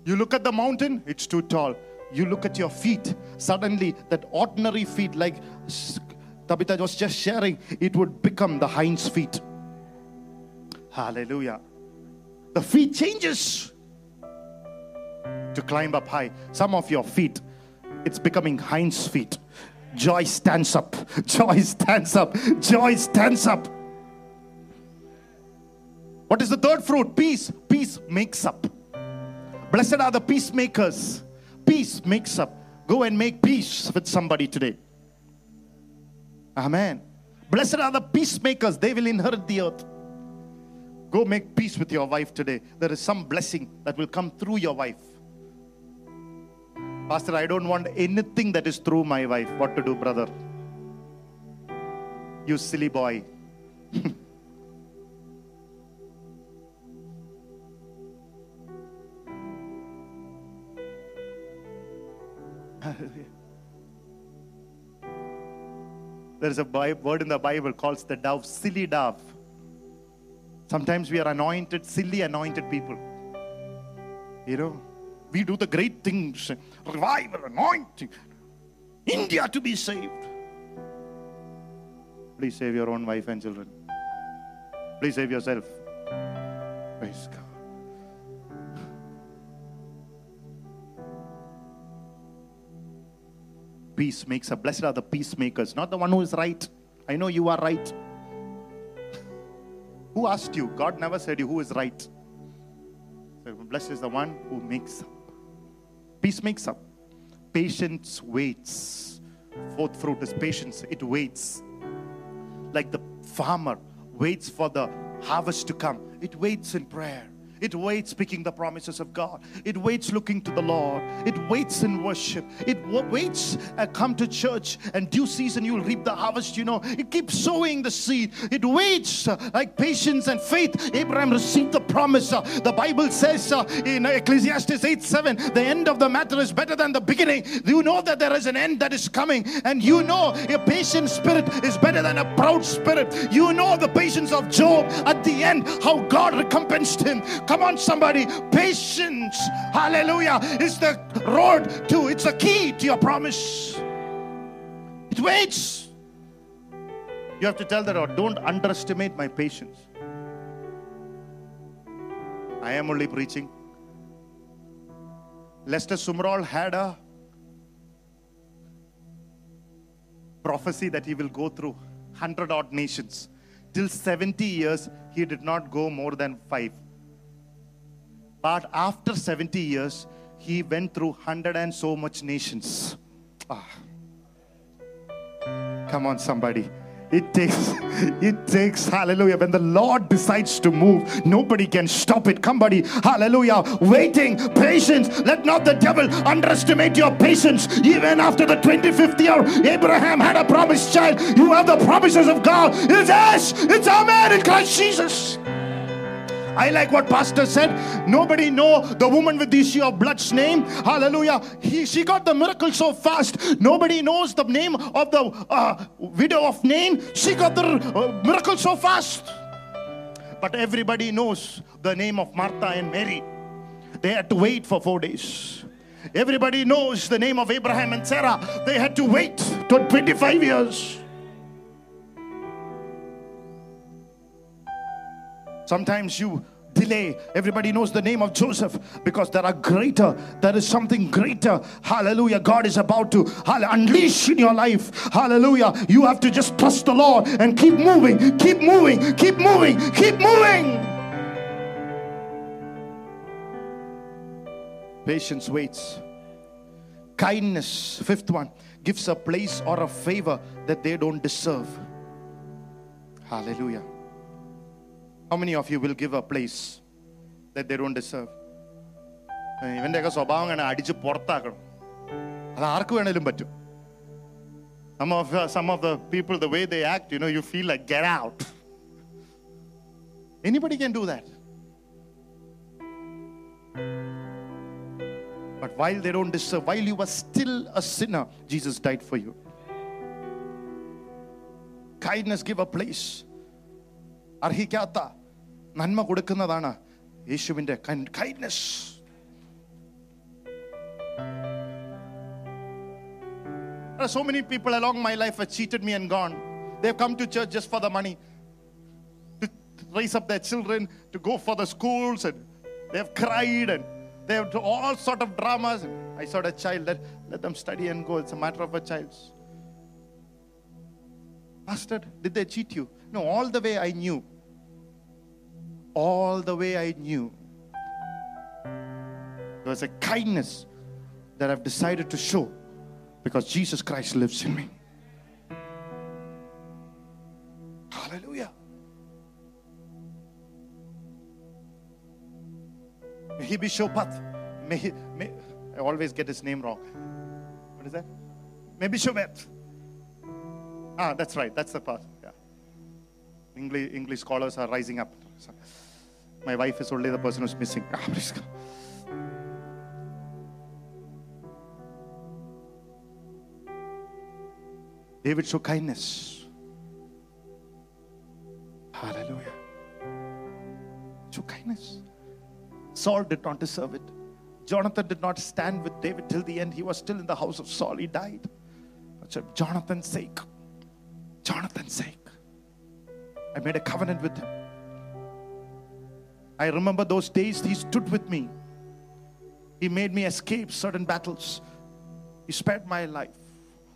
You look at the mountain, it's too tall. You look at your feet, suddenly that ordinary feet, like Tabitha was just sharing, it would become the hinds feet. Hallelujah. The feet changes to climb up high. Some of your feet, it's becoming hinds feet. Joy stands up. Joy stands up. Joy stands up. What is the third fruit? Peace. Peace makes up. Blessed are the peacemakers. Peace makes up. Go and make peace with somebody today. Amen. Blessed are the peacemakers, they will inherit the earth. Go make peace with your wife today. There is some blessing that will come through your wife. Pastor, I don't want anything that is through my wife. What to do, brother? You silly boy. there is a word in the Bible called the dove, silly dove. Sometimes we are anointed, silly anointed people. You know, we do the great things, revival, anointing, India to be saved. Please save your own wife and children. Please save yourself. Praise God. Peace makes a Blessed are the peacemakers, not the one who is right. I know you are right. Who asked you? God never said you who is right. Blessed is the one who makes up. Peace makes up. Patience waits. Fourth fruit is patience. It waits. Like the farmer waits for the harvest to come. It waits in prayer. It waits speaking the promises of God. It waits looking to the Lord. It waits in worship. It wa- waits uh, come to church and due season you'll reap the harvest. You know, it keeps sowing the seed. It waits uh, like patience and faith. Abraham received the promise. Uh, the Bible says uh, in Ecclesiastes 8 7, the end of the matter is better than the beginning. You know that there is an end that is coming, and you know a patient spirit is better than a proud spirit. You know the patience of Job at the end, how God recompensed him. Come on, somebody. Patience, hallelujah, is the road to, it's the key to your promise. It waits. You have to tell the Lord, don't underestimate my patience. I am only preaching. Lester Sumrall had a prophecy that he will go through 100 odd nations. Till 70 years, he did not go more than five. But after 70 years, he went through 100 and so much nations. Ah. Come on, somebody. It takes, it takes, hallelujah. When the Lord decides to move, nobody can stop it. Come, Somebody, hallelujah. Waiting, patience. Let not the devil underestimate your patience. Even after the 25th year, Abraham had a promised child. You have the promises of God. It's us, it's Amen in Christ Jesus. I like what pastor said. Nobody know the woman with the issue of blood's name. Hallelujah. He, she got the miracle so fast. Nobody knows the name of the uh, widow of Nain. She got the uh, miracle so fast. But everybody knows the name of Martha and Mary. They had to wait for four days. Everybody knows the name of Abraham and Sarah. They had to wait to 25 years. Sometimes you delay. Everybody knows the name of Joseph because there are greater, there is something greater. Hallelujah. God is about to unleash in your life. Hallelujah. You have to just trust the Lord and keep moving, keep moving, keep moving, keep moving. Patience waits. Kindness, fifth one, gives a place or a favor that they don't deserve. Hallelujah. How many of you will give a place that they don't deserve? ഇവൻ്റെയൊക്കെ സ്വഭാവം അങ്ങനെ അടിച്ച് പുറത്താക്കണം അത് ആർക്ക് വേണേലും പറ്റും Some of, uh, some of the people, the way they act, you know, you feel like, get out. Anybody can do that. But while they don't deserve, while you were still a sinner, Jesus died for you. Kindness give a place. അർഹിക്കാത്ത നന്മ കൊടുക്കുന്നതാണ് യേശുവിൻ്റെ kindness There are so many people along my life have cheated me and gone. They've come to church just for the money, to raise up their children, to go for the schools, and they have cried and they have do all sort of dramas. And I saw a child, let, let them study and go. It's a matter of a child's. Pastor, did they cheat you? No, all the way I knew. All the way I knew. There was a kindness that I've decided to show because Jesus Christ lives in me. Hallelujah. May he be Mephibosheth. May, he- may, I always get his name wrong. What is that? Maybe Mephibosheth. Ah, that's right. That's the part. English, English scholars are rising up. My wife is only the person who's missing. Ah. David showed kindness. Hallelujah. Show kindness. Saul did not deserve it. Jonathan did not stand with David till the end. He was still in the house of Saul. He died. Jonathan's sake. Jonathan's sake. I made a covenant with him. I remember those days he stood with me. He made me escape certain battles. He spared my life.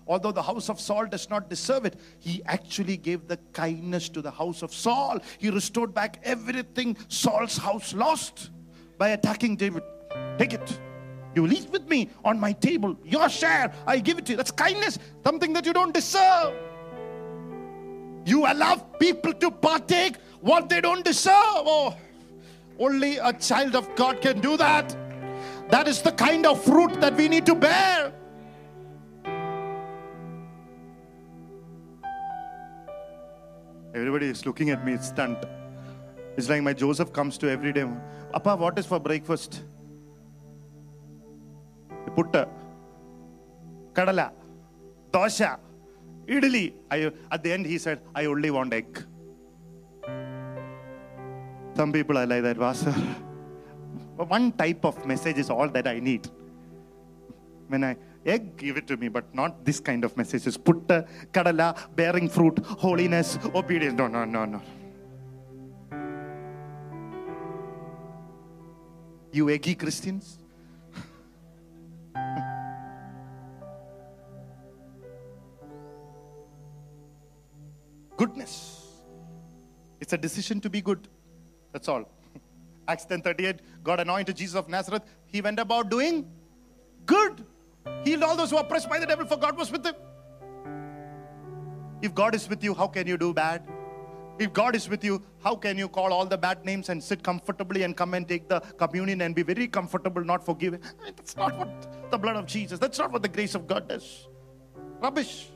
Although the house of Saul does not deserve it, he actually gave the kindness to the house of Saul. He restored back everything Saul's house lost by attacking David. Take it. You eat with me on my table. Your share, I give it to you. That's kindness, something that you don't deserve. You allow people to partake what they don't deserve. Oh, only a child of God can do that. That is the kind of fruit that we need to bear. Everybody is looking at me, it's stunned. It's like my Joseph comes to every day. Appa, what is for breakfast? Putta, Kadala, Dosha, Idli. I, at the end, he said, I only want egg. Some people are like that, Pastor. One type of message is all that I need. When I egg, give it to me, but not this kind of messages. Putta, kadala, bearing fruit, holiness, obedience. No, no, no, no. You eggy Christians? Goodness. It's a decision to be good. That's all. Acts 10:38, God anointed Jesus of Nazareth. He went about doing good. Healed all those who were oppressed by the devil, for God was with him. If God is with you, how can you do bad? If God is with you, how can you call all the bad names and sit comfortably and come and take the communion and be very comfortable, not mean, That's not what the blood of Jesus, that's not what the grace of God does. Rubbish.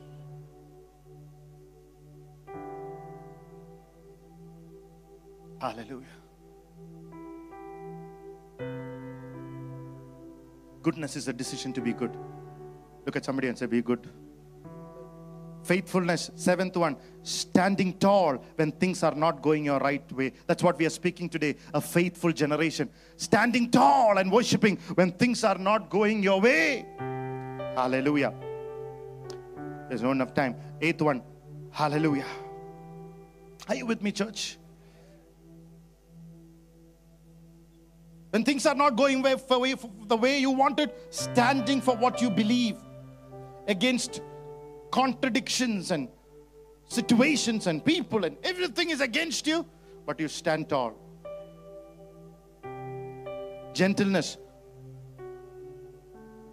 Hallelujah. Goodness is a decision to be good. Look at somebody and say, Be good. Faithfulness, seventh one, standing tall when things are not going your right way. That's what we are speaking today. A faithful generation. Standing tall and worshiping when things are not going your way. Hallelujah. There's not enough time. Eighth one, hallelujah. Are you with me, church? When things are not going the way you wanted, standing for what you believe against contradictions and situations and people and everything is against you, but you stand tall. Gentleness,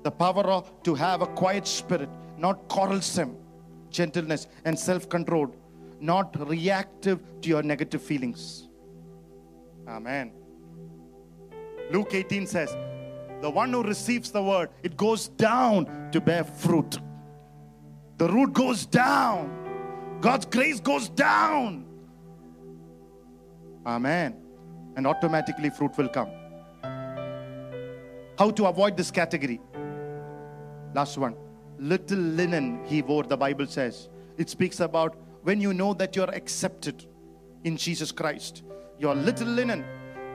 the power to have a quiet spirit, not quarrelsome, gentleness and self controlled, not reactive to your negative feelings. Amen. Luke 18 says, The one who receives the word, it goes down to bear fruit. The root goes down. God's grace goes down. Amen. And automatically fruit will come. How to avoid this category? Last one. Little linen he wore, the Bible says. It speaks about when you know that you're accepted in Jesus Christ. Your little linen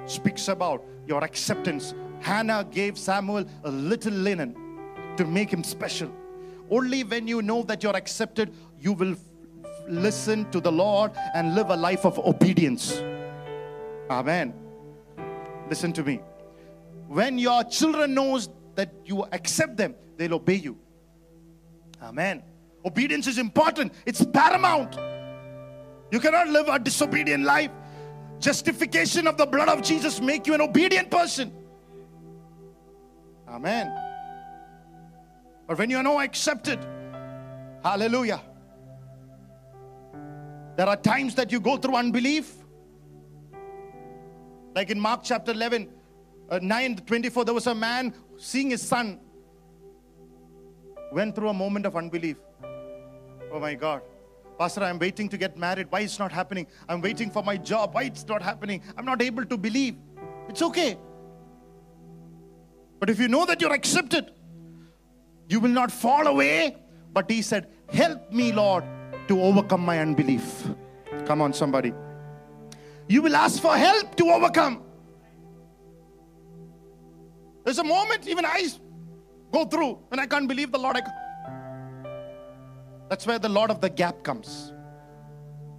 speaks about your acceptance. Hannah gave Samuel a little linen to make him special. Only when you know that you're accepted, you will listen to the Lord and live a life of obedience. Amen. Listen to me. When your children knows that you accept them, they'll obey you. Amen. Obedience is important. It's paramount. You cannot live a disobedient life. Justification of the blood of Jesus make you an obedient person. Amen. But when you know accepted, hallelujah. There are times that you go through unbelief. Like in Mark chapter 11, uh, 9 24, there was a man seeing his son went through a moment of unbelief. Oh my God. Pastor, I'm waiting to get married. Why it's not happening? I'm waiting for my job. Why it's not happening? I'm not able to believe. It's okay. But if you know that you're accepted, you will not fall away. But he said, Help me, Lord, to overcome my unbelief. Come on, somebody. You will ask for help to overcome. There's a moment, even I go through when I can't believe the Lord. I... That's where the Lord of the gap comes.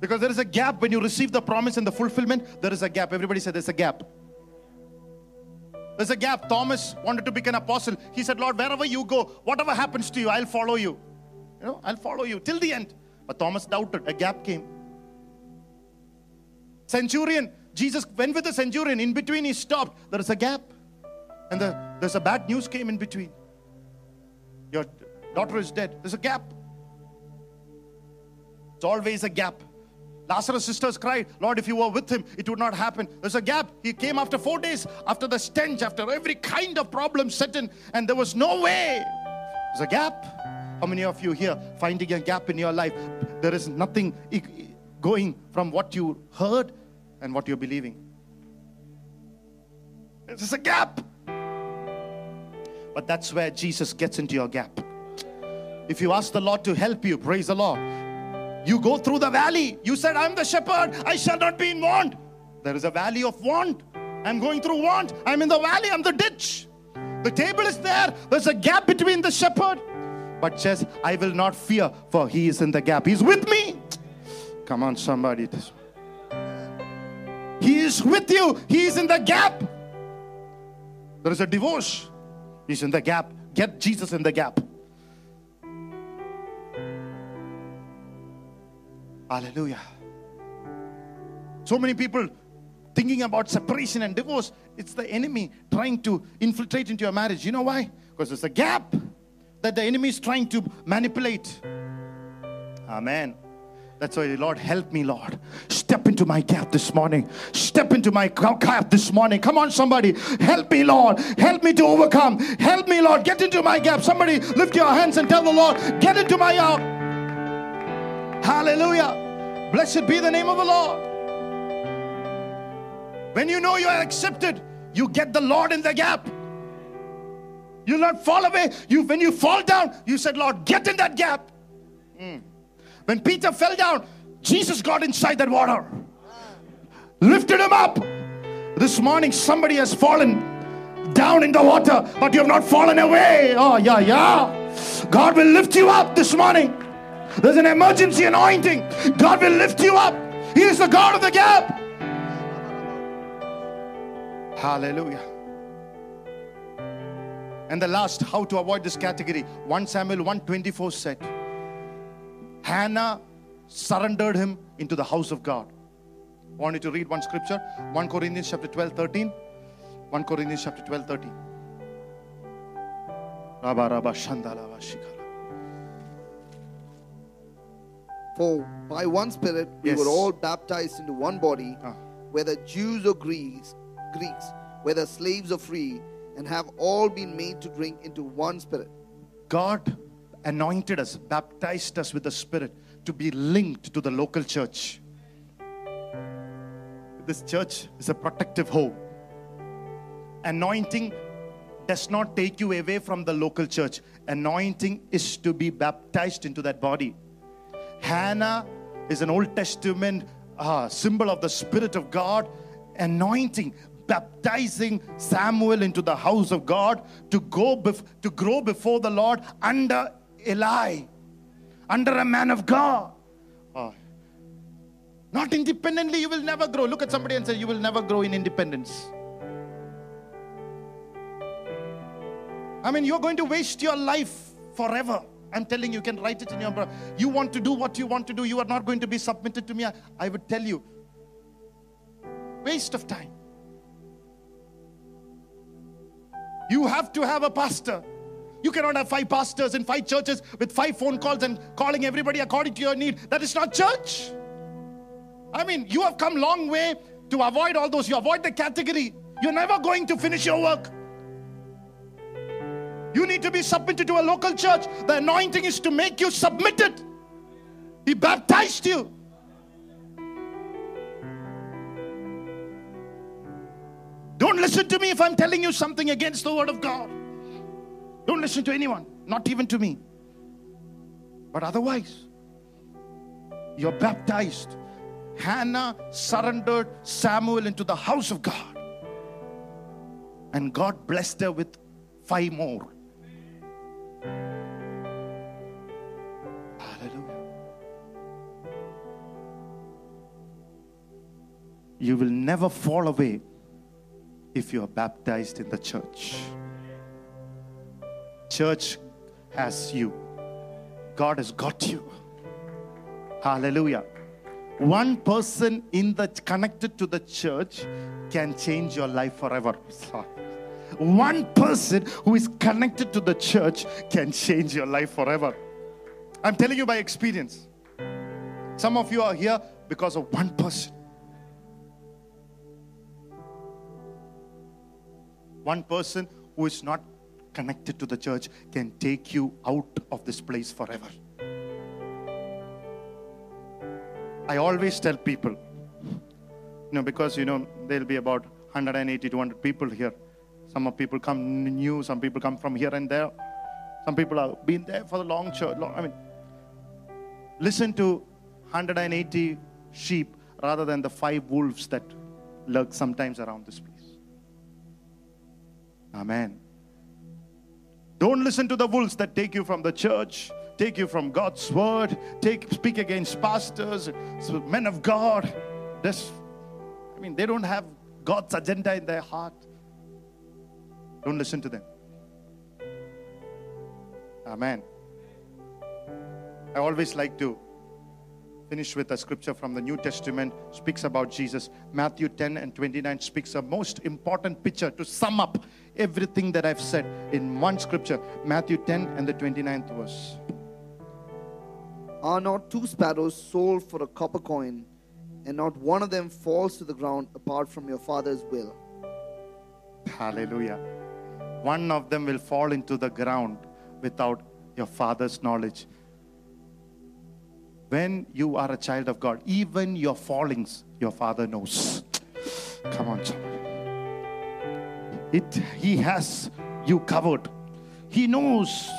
Because there is a gap when you receive the promise and the fulfillment, there is a gap. Everybody said there's a gap. There's a gap. Thomas wanted to become an apostle. He said, Lord, wherever you go, whatever happens to you, I'll follow you. You know, I'll follow you till the end. But Thomas doubted. A gap came. Centurion, Jesus went with the centurion. In between, he stopped. There is a gap. And the, there's a bad news came in between. Your daughter is dead. There's a gap. It's always a gap. Lazarus' sisters cried, Lord, if you were with him, it would not happen. There's a gap. He came after four days, after the stench, after every kind of problem set in, and there was no way. There's a gap. How many of you here finding a gap in your life? There is nothing going from what you heard and what you're believing. There's a gap. But that's where Jesus gets into your gap. If you ask the Lord to help you, praise the Lord. You go through the valley. You said, I'm the shepherd. I shall not be in want. There is a valley of want. I'm going through want. I'm in the valley. I'm the ditch. The table is there. There's a gap between the shepherd. But says, I will not fear, for he is in the gap. He's with me. Come on, somebody. He is with you. He is in the gap. There is a divorce. He's in the gap. Get Jesus in the gap. Hallelujah. So many people thinking about separation and divorce. It's the enemy trying to infiltrate into your marriage. You know why? Because there's a gap that the enemy is trying to manipulate. Amen. That's why, Lord, help me, Lord. Step into my gap this morning. Step into my gap this morning. Come on, somebody. Help me, Lord. Help me to overcome. Help me, Lord. Get into my gap. Somebody lift your hands and tell the Lord, get into my gap. Hallelujah. Blessed be the name of the Lord. When you know you are accepted, you get the Lord in the gap. You'll not fall away. You, when you fall down, you said, Lord, get in that gap. Mm. When Peter fell down, Jesus got inside that water, lifted him up. This morning, somebody has fallen down in the water, but you have not fallen away. Oh, yeah, yeah. God will lift you up this morning. There's an emergency anointing. God will lift you up. He is the God of the gap. Hallelujah. And the last, how to avoid this category. 1 Samuel 124 said, Hannah surrendered him into the house of God. I want you to read one scripture 1 Corinthians chapter 12, 13. 1 Corinthians chapter 12, 13. For by one Spirit we Yes. were all baptized into one body, Ah. whether Jews or Greeks, Greeks, whether slaves or free, and have all been made to drink into one Spirit. God anointed us, baptized us with the Spirit to be linked to the local church. This church is a protective home. Anointing does not take you away from the local church. Anointing is to be baptized into that body. Hannah is an Old Testament uh, symbol of the Spirit of God, anointing, baptizing Samuel into the house of God to go bef- to grow before the Lord under Eli, under a man of God. Oh. Not independently, you will never grow. Look at somebody and say, You will never grow in independence. I mean, you're going to waste your life forever. I'm telling you, you can write it in your. bro- You want to do what you want to do. You are not going to be submitted to me. I, I would tell you, waste of time. You have to have a pastor. You cannot have five pastors in five churches with five phone calls and calling everybody according to your need. That is not church. I mean, you have come long way to avoid all those. You avoid the category. You're never going to finish your work. You need to be submitted to a local church. The anointing is to make you submitted. He baptized you. Don't listen to me if I'm telling you something against the word of God. Don't listen to anyone, not even to me. But otherwise, you're baptized. Hannah surrendered Samuel into the house of God. And God blessed her with five more. You will never fall away if you are baptized in the church. Church has you, God has got you. Hallelujah. One person in the connected to the church can change your life forever. One person who is connected to the church can change your life forever. I'm telling you by experience. Some of you are here because of one person. One person who is not connected to the church can take you out of this place forever. I always tell people, you know, because you know there'll be about 180 to 200 people here. Some people come new, some people come from here and there. Some people have been there for the long church. Long, I mean, listen to 180 sheep rather than the five wolves that lurk sometimes around this place. Amen. Don't listen to the wolves that take you from the church, take you from God's word, take speak against pastors, men of God. This, I mean, they don't have God's agenda in their heart. Don't listen to them. Amen. I always like to finish with a scripture from the New Testament speaks about Jesus. Matthew 10 and 29 speaks a most important picture to sum up everything that I've said in one scripture. Matthew 10 and the 29th verse. Are not two sparrows sold for a copper coin, and not one of them falls to the ground apart from your Father's will? Hallelujah. One of them will fall into the ground without your Father's knowledge. When you are a child of God, even your fallings, your Father knows. Come on, somebody. It, he has you covered. He knows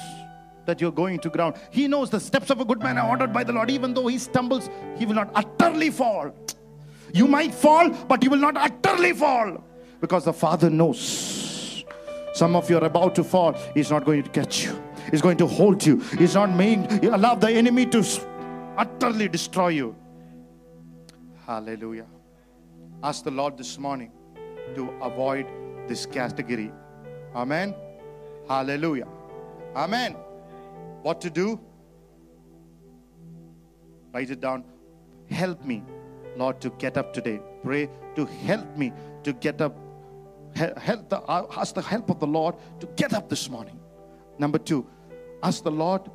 that you're going to ground. He knows the steps of a good man are ordered by the Lord. Even though he stumbles, he will not utterly fall. You might fall, but you will not utterly fall because the Father knows. Some of you are about to fall. He's not going to catch you. He's going to hold you. He's not made allow the enemy to utterly destroy you. Hallelujah. Ask the Lord this morning to avoid this category. Amen. Hallelujah. Amen. What to do? Write it down. Help me, Lord, to get up today. Pray to help me to get up. Help the, ask the help of the Lord to get up this morning. Number two, ask the Lord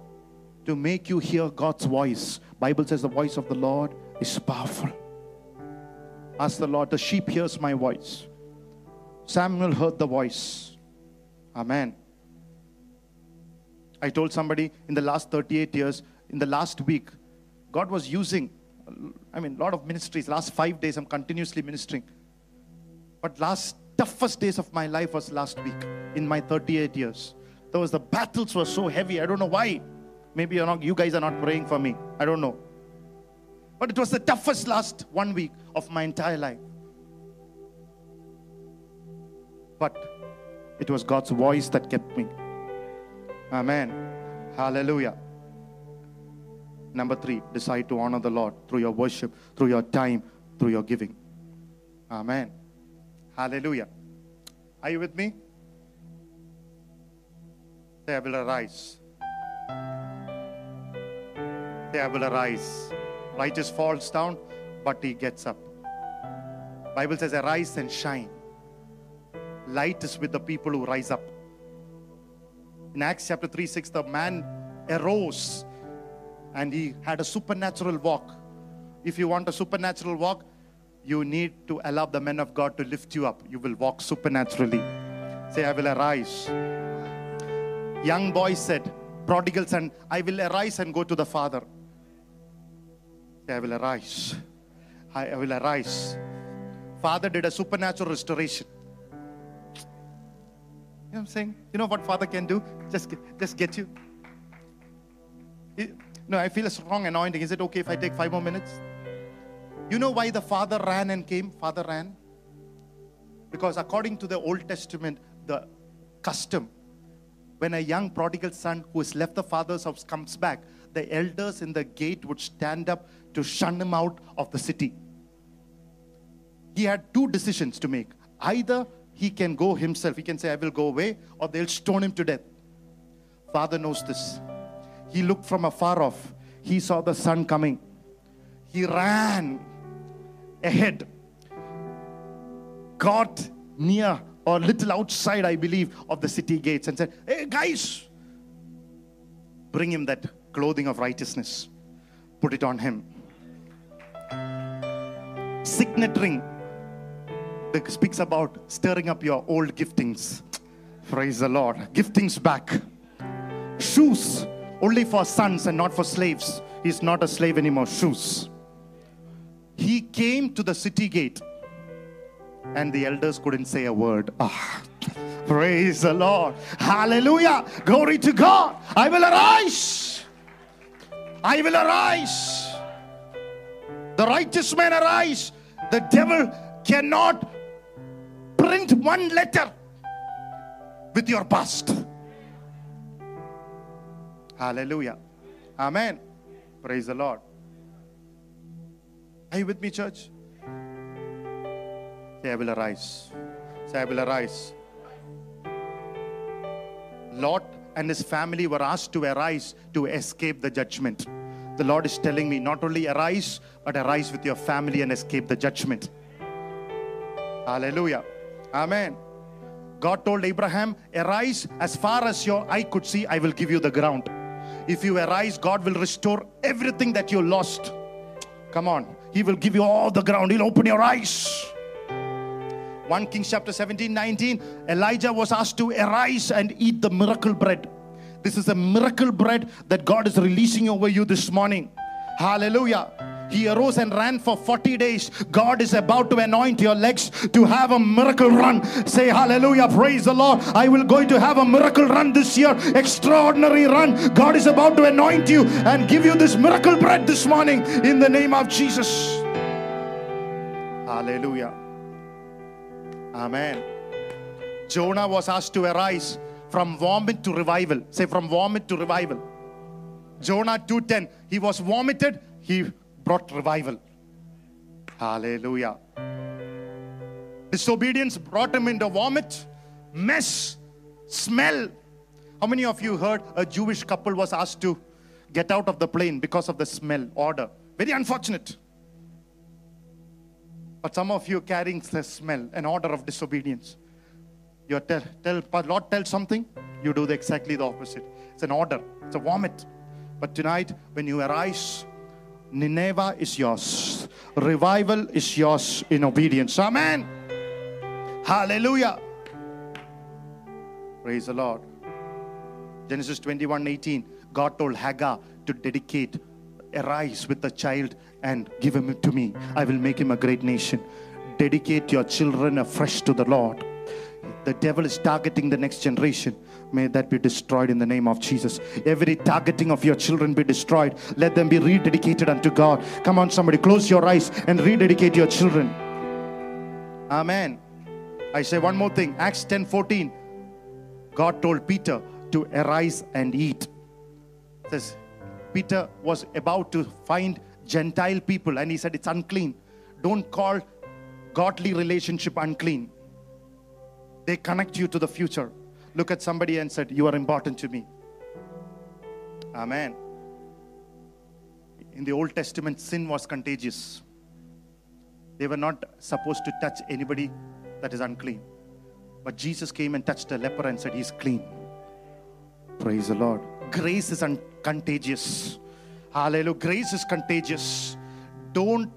to make you hear God's voice. Bible says the voice of the Lord is powerful. Ask the Lord, the sheep hears my voice. Samuel heard the voice. Amen. I told somebody in the last 38 years, in the last week, God was using, I mean, a lot of ministries. Last five days, I'm continuously ministering. But last toughest days of my life was last week in my 38 years. There was the battles were so heavy. I don't know why. Maybe you're not, you guys are not praying for me. I don't know. But it was the toughest last one week of my entire life. But it was God's voice that kept me. Amen. Hallelujah. Number three, decide to honor the Lord through your worship, through your time, through your giving. Amen. Hallelujah. Are you with me? Say, I will arise. I will arise. Righteous falls down, but he gets up. Bible says, arise and shine. Light is with the people who rise up. In Acts chapter 3 6, the man arose and he had a supernatural walk. If you want a supernatural walk, you need to allow the men of God to lift you up. You will walk supernaturally. Say, I will arise. Young boy said, Prodigal son, I will arise and go to the Father. I will arise. I, will arise. Father did a supernatural restoration. You know what I'm saying? You know what Father can do? Just get, just get you. No, I feel a strong anointing. Is it okay if I take five more minutes? You know why the father ran and came? Father ran? Because according to the Old Testament, the custom, when a young prodigal son who has left the father's house comes back, the elders in the gate would stand up to shun him out of the city. He had two decisions to make. Either he can go himself, he can say, I will go away, or they'll stone him to death. Father knows this. He looked from afar off. He saw the son coming. He ran ahead, got near or little outside, I believe, of the city gates and said, Hey, guys, bring him that clothing of righteousness, put it on him. Signet ring that speaks about stirring up your old giftings. Praise the Lord. Giftings back. Shoes only for sons and not for slaves. He's not a slave anymore. Shoes. He came to the city gate and the elders couldn't say a word. Ah, praise the Lord. Hallelujah. Glory to God. I will arise. I will arise. The righteous man arise. The devil cannot print one letter with your past. Hallelujah. Amen. Praise the Lord. Are you with me, church? Say, I will arise. Say, I will arise. Lot and his family were asked to arise to escape the judgment. The Lord is telling me not only arise, but arise with your family and escape the judgment. Hallelujah. Amen. God told Abraham, Arise as far as your eye could see, I will give you the ground. If you arise, God will restore everything that you lost. Come on. He will give you all the ground. He'll open your eyes. 1 Kings chapter 17, 19. Elijah was asked to arise and eat the miracle bread. This is a miracle bread that God is releasing over you this morning. Hallelujah. He arose and ran for 40 days. God is about to anoint your legs to have a miracle run. Say hallelujah. Praise the Lord. I will going to have a miracle run this year. Extraordinary run. God is about to anoint you and give you this miracle bread this morning in the name of Jesus. Hallelujah. Amen. Jonah was asked to arise from vomit to revival. Say from vomit to revival. Jonah 2:10. He was vomited, he brought revival. Hallelujah. Disobedience brought him into vomit, mess, smell. How many of you heard a Jewish couple was asked to get out of the plane because of the smell order? Very unfortunate. But some of you carrying the smell, an order of disobedience. You tell, tell, Lord tell something, you do the, exactly the opposite. It's an order, it's a vomit. But tonight, when you arise, Nineveh is yours. Revival is yours in obedience. Amen. Hallelujah. Praise the Lord. Genesis 21 18. God told Hagar to dedicate, arise with the child and give him to me. I will make him a great nation. Dedicate your children afresh to the Lord. The devil is targeting the next generation. May that be destroyed in the name of Jesus. Every targeting of your children be destroyed. Let them be rededicated unto God. Come on, somebody, close your eyes and rededicate your children. Amen. I say one more thing. Acts 10 14. God told Peter to arise and eat. It says Peter was about to find Gentile people and he said it's unclean. Don't call godly relationship unclean. They connect you to the future. Look at somebody and said, You are important to me. Amen. In the Old Testament, sin was contagious. They were not supposed to touch anybody that is unclean. But Jesus came and touched a leper and said, He's clean. Praise the Lord. Grace is un- contagious. Hallelujah. Grace is contagious. Don't,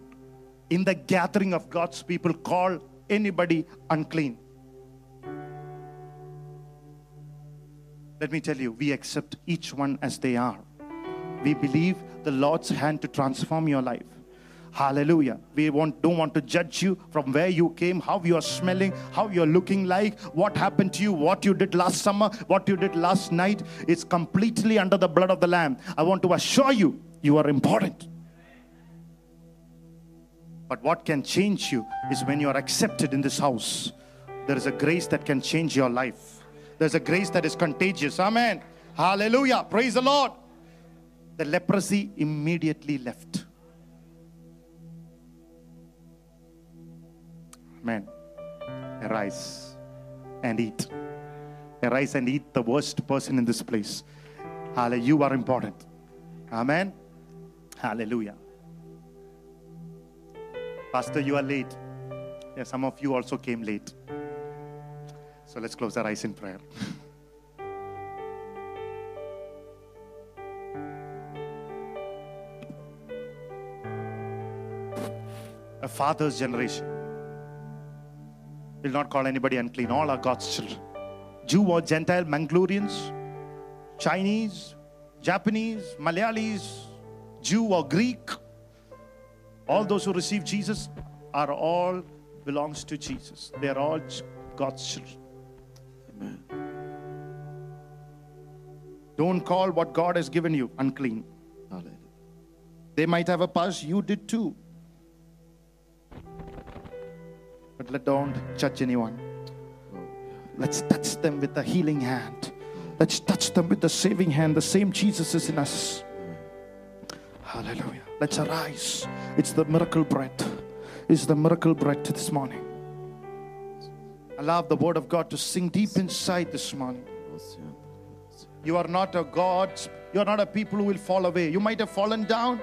in the gathering of God's people, call anybody unclean. Let me tell you, we accept each one as they are. We believe the Lord's hand to transform your life. Hallelujah. We don't want to judge you from where you came, how you are smelling, how you're looking like, what happened to you, what you did last summer, what you did last night. It's completely under the blood of the Lamb. I want to assure you, you are important. But what can change you is when you are accepted in this house. There is a grace that can change your life. There's a grace that is contagious. Amen. Hallelujah. Praise the Lord. The leprosy immediately left. Amen. Arise and eat. Arise and eat the worst person in this place. Hallelujah. You are important. Amen. Hallelujah. Pastor, you are late. Yeah, some of you also came late. So let's close our eyes in prayer. A father's generation will not call anybody unclean. All are God's children. Jew or Gentile, Mangaloreans, Chinese, Japanese, Malayalis, Jew or Greek, all those who receive Jesus are all belongs to Jesus. They are all God's children. Don't call what God has given you unclean. Hallelujah. They might have a past, you did too. But let don't judge anyone. Oh, Let's touch them with the healing hand. Let's touch them with the saving hand. The same Jesus is in us. Hallelujah. Let's arise. It's the miracle bread. It's the miracle bread this morning. Allow the word of God to sink deep inside this morning. You are not a God. You are not a people who will fall away. You might have fallen down,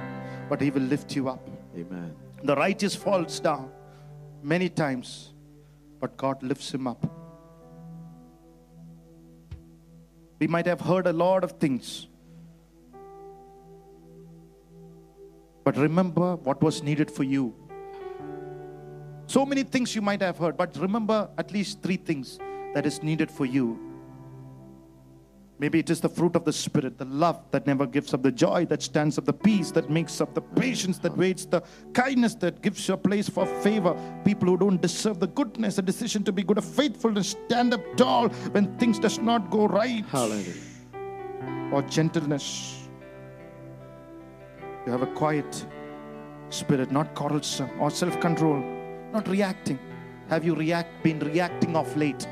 but He will lift you up. Amen. The righteous falls down many times, but God lifts him up. We might have heard a lot of things, but remember what was needed for you. So many things you might have heard, but remember at least three things that is needed for you. Maybe it is the fruit of the Spirit, the love that never gives up, the joy that stands up, the peace that makes up, the patience that waits, the kindness that gives you a place for favor. People who don't deserve the goodness, the decision to be good, a faithfulness, stand up tall when things does not go right, Hallelujah. or gentleness. You have a quiet spirit, not quarrelsome or self-control, not reacting. Have you react been reacting of late?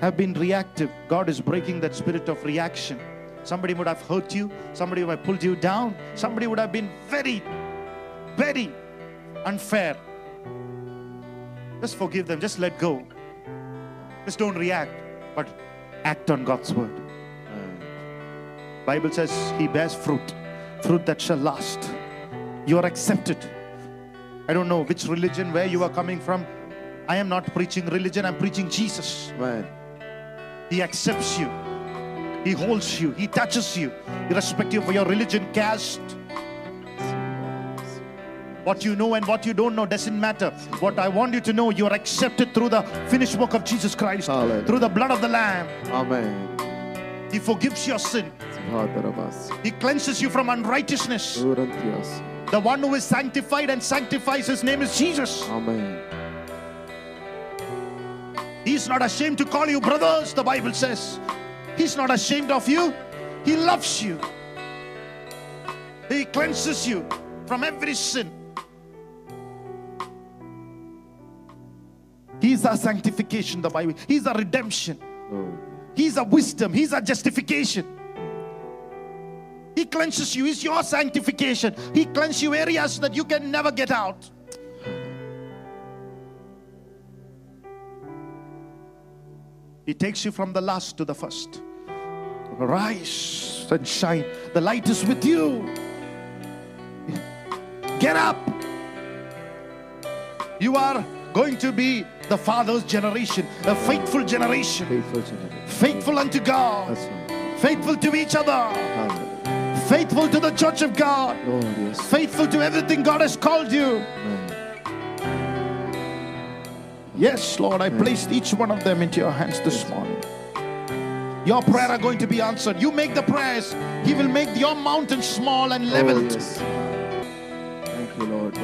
Have been reactive. God is breaking that spirit of reaction. Somebody would have hurt you, somebody would have pulled you down, somebody would have been very, very unfair. Just forgive them, just let go. Just don't react, but act on God's word. Bible says he bears fruit, fruit that shall last. You are accepted. I don't know which religion, where you are coming from. I am not preaching religion, I'm preaching Jesus. Amen. He accepts you. He holds you. He touches you, irrespective of your religion, caste. What you know and what you don't know doesn't matter. What I want you to know, you are accepted through the finished work of Jesus Christ, Hallelujah. through the blood of the Lamb. Amen. He forgives your sin. He cleanses you from unrighteousness. The one who is sanctified and sanctifies, his name is Jesus. Amen. He's not ashamed to call you brothers, the Bible says. He's not ashamed of you. He loves you. He cleanses you from every sin. He's our sanctification, the Bible. He's our redemption. He's our wisdom. He's our justification. He cleanses you. He's your sanctification. He cleanses you areas that you can never get out. He takes you from the last to the first. Rise and shine. The light is with you. Get up. You are going to be the Father's generation, a faithful generation, Faithful generation. faithful unto God, That's right. faithful to each other, faithful to the church of God, yes. faithful to everything God has called you. Yes, Lord, I placed each one of them into your hands this morning. Your prayer are going to be answered. You make the prayers, He will make your mountain small and Oh, leveled. yes. Thank you, Lord.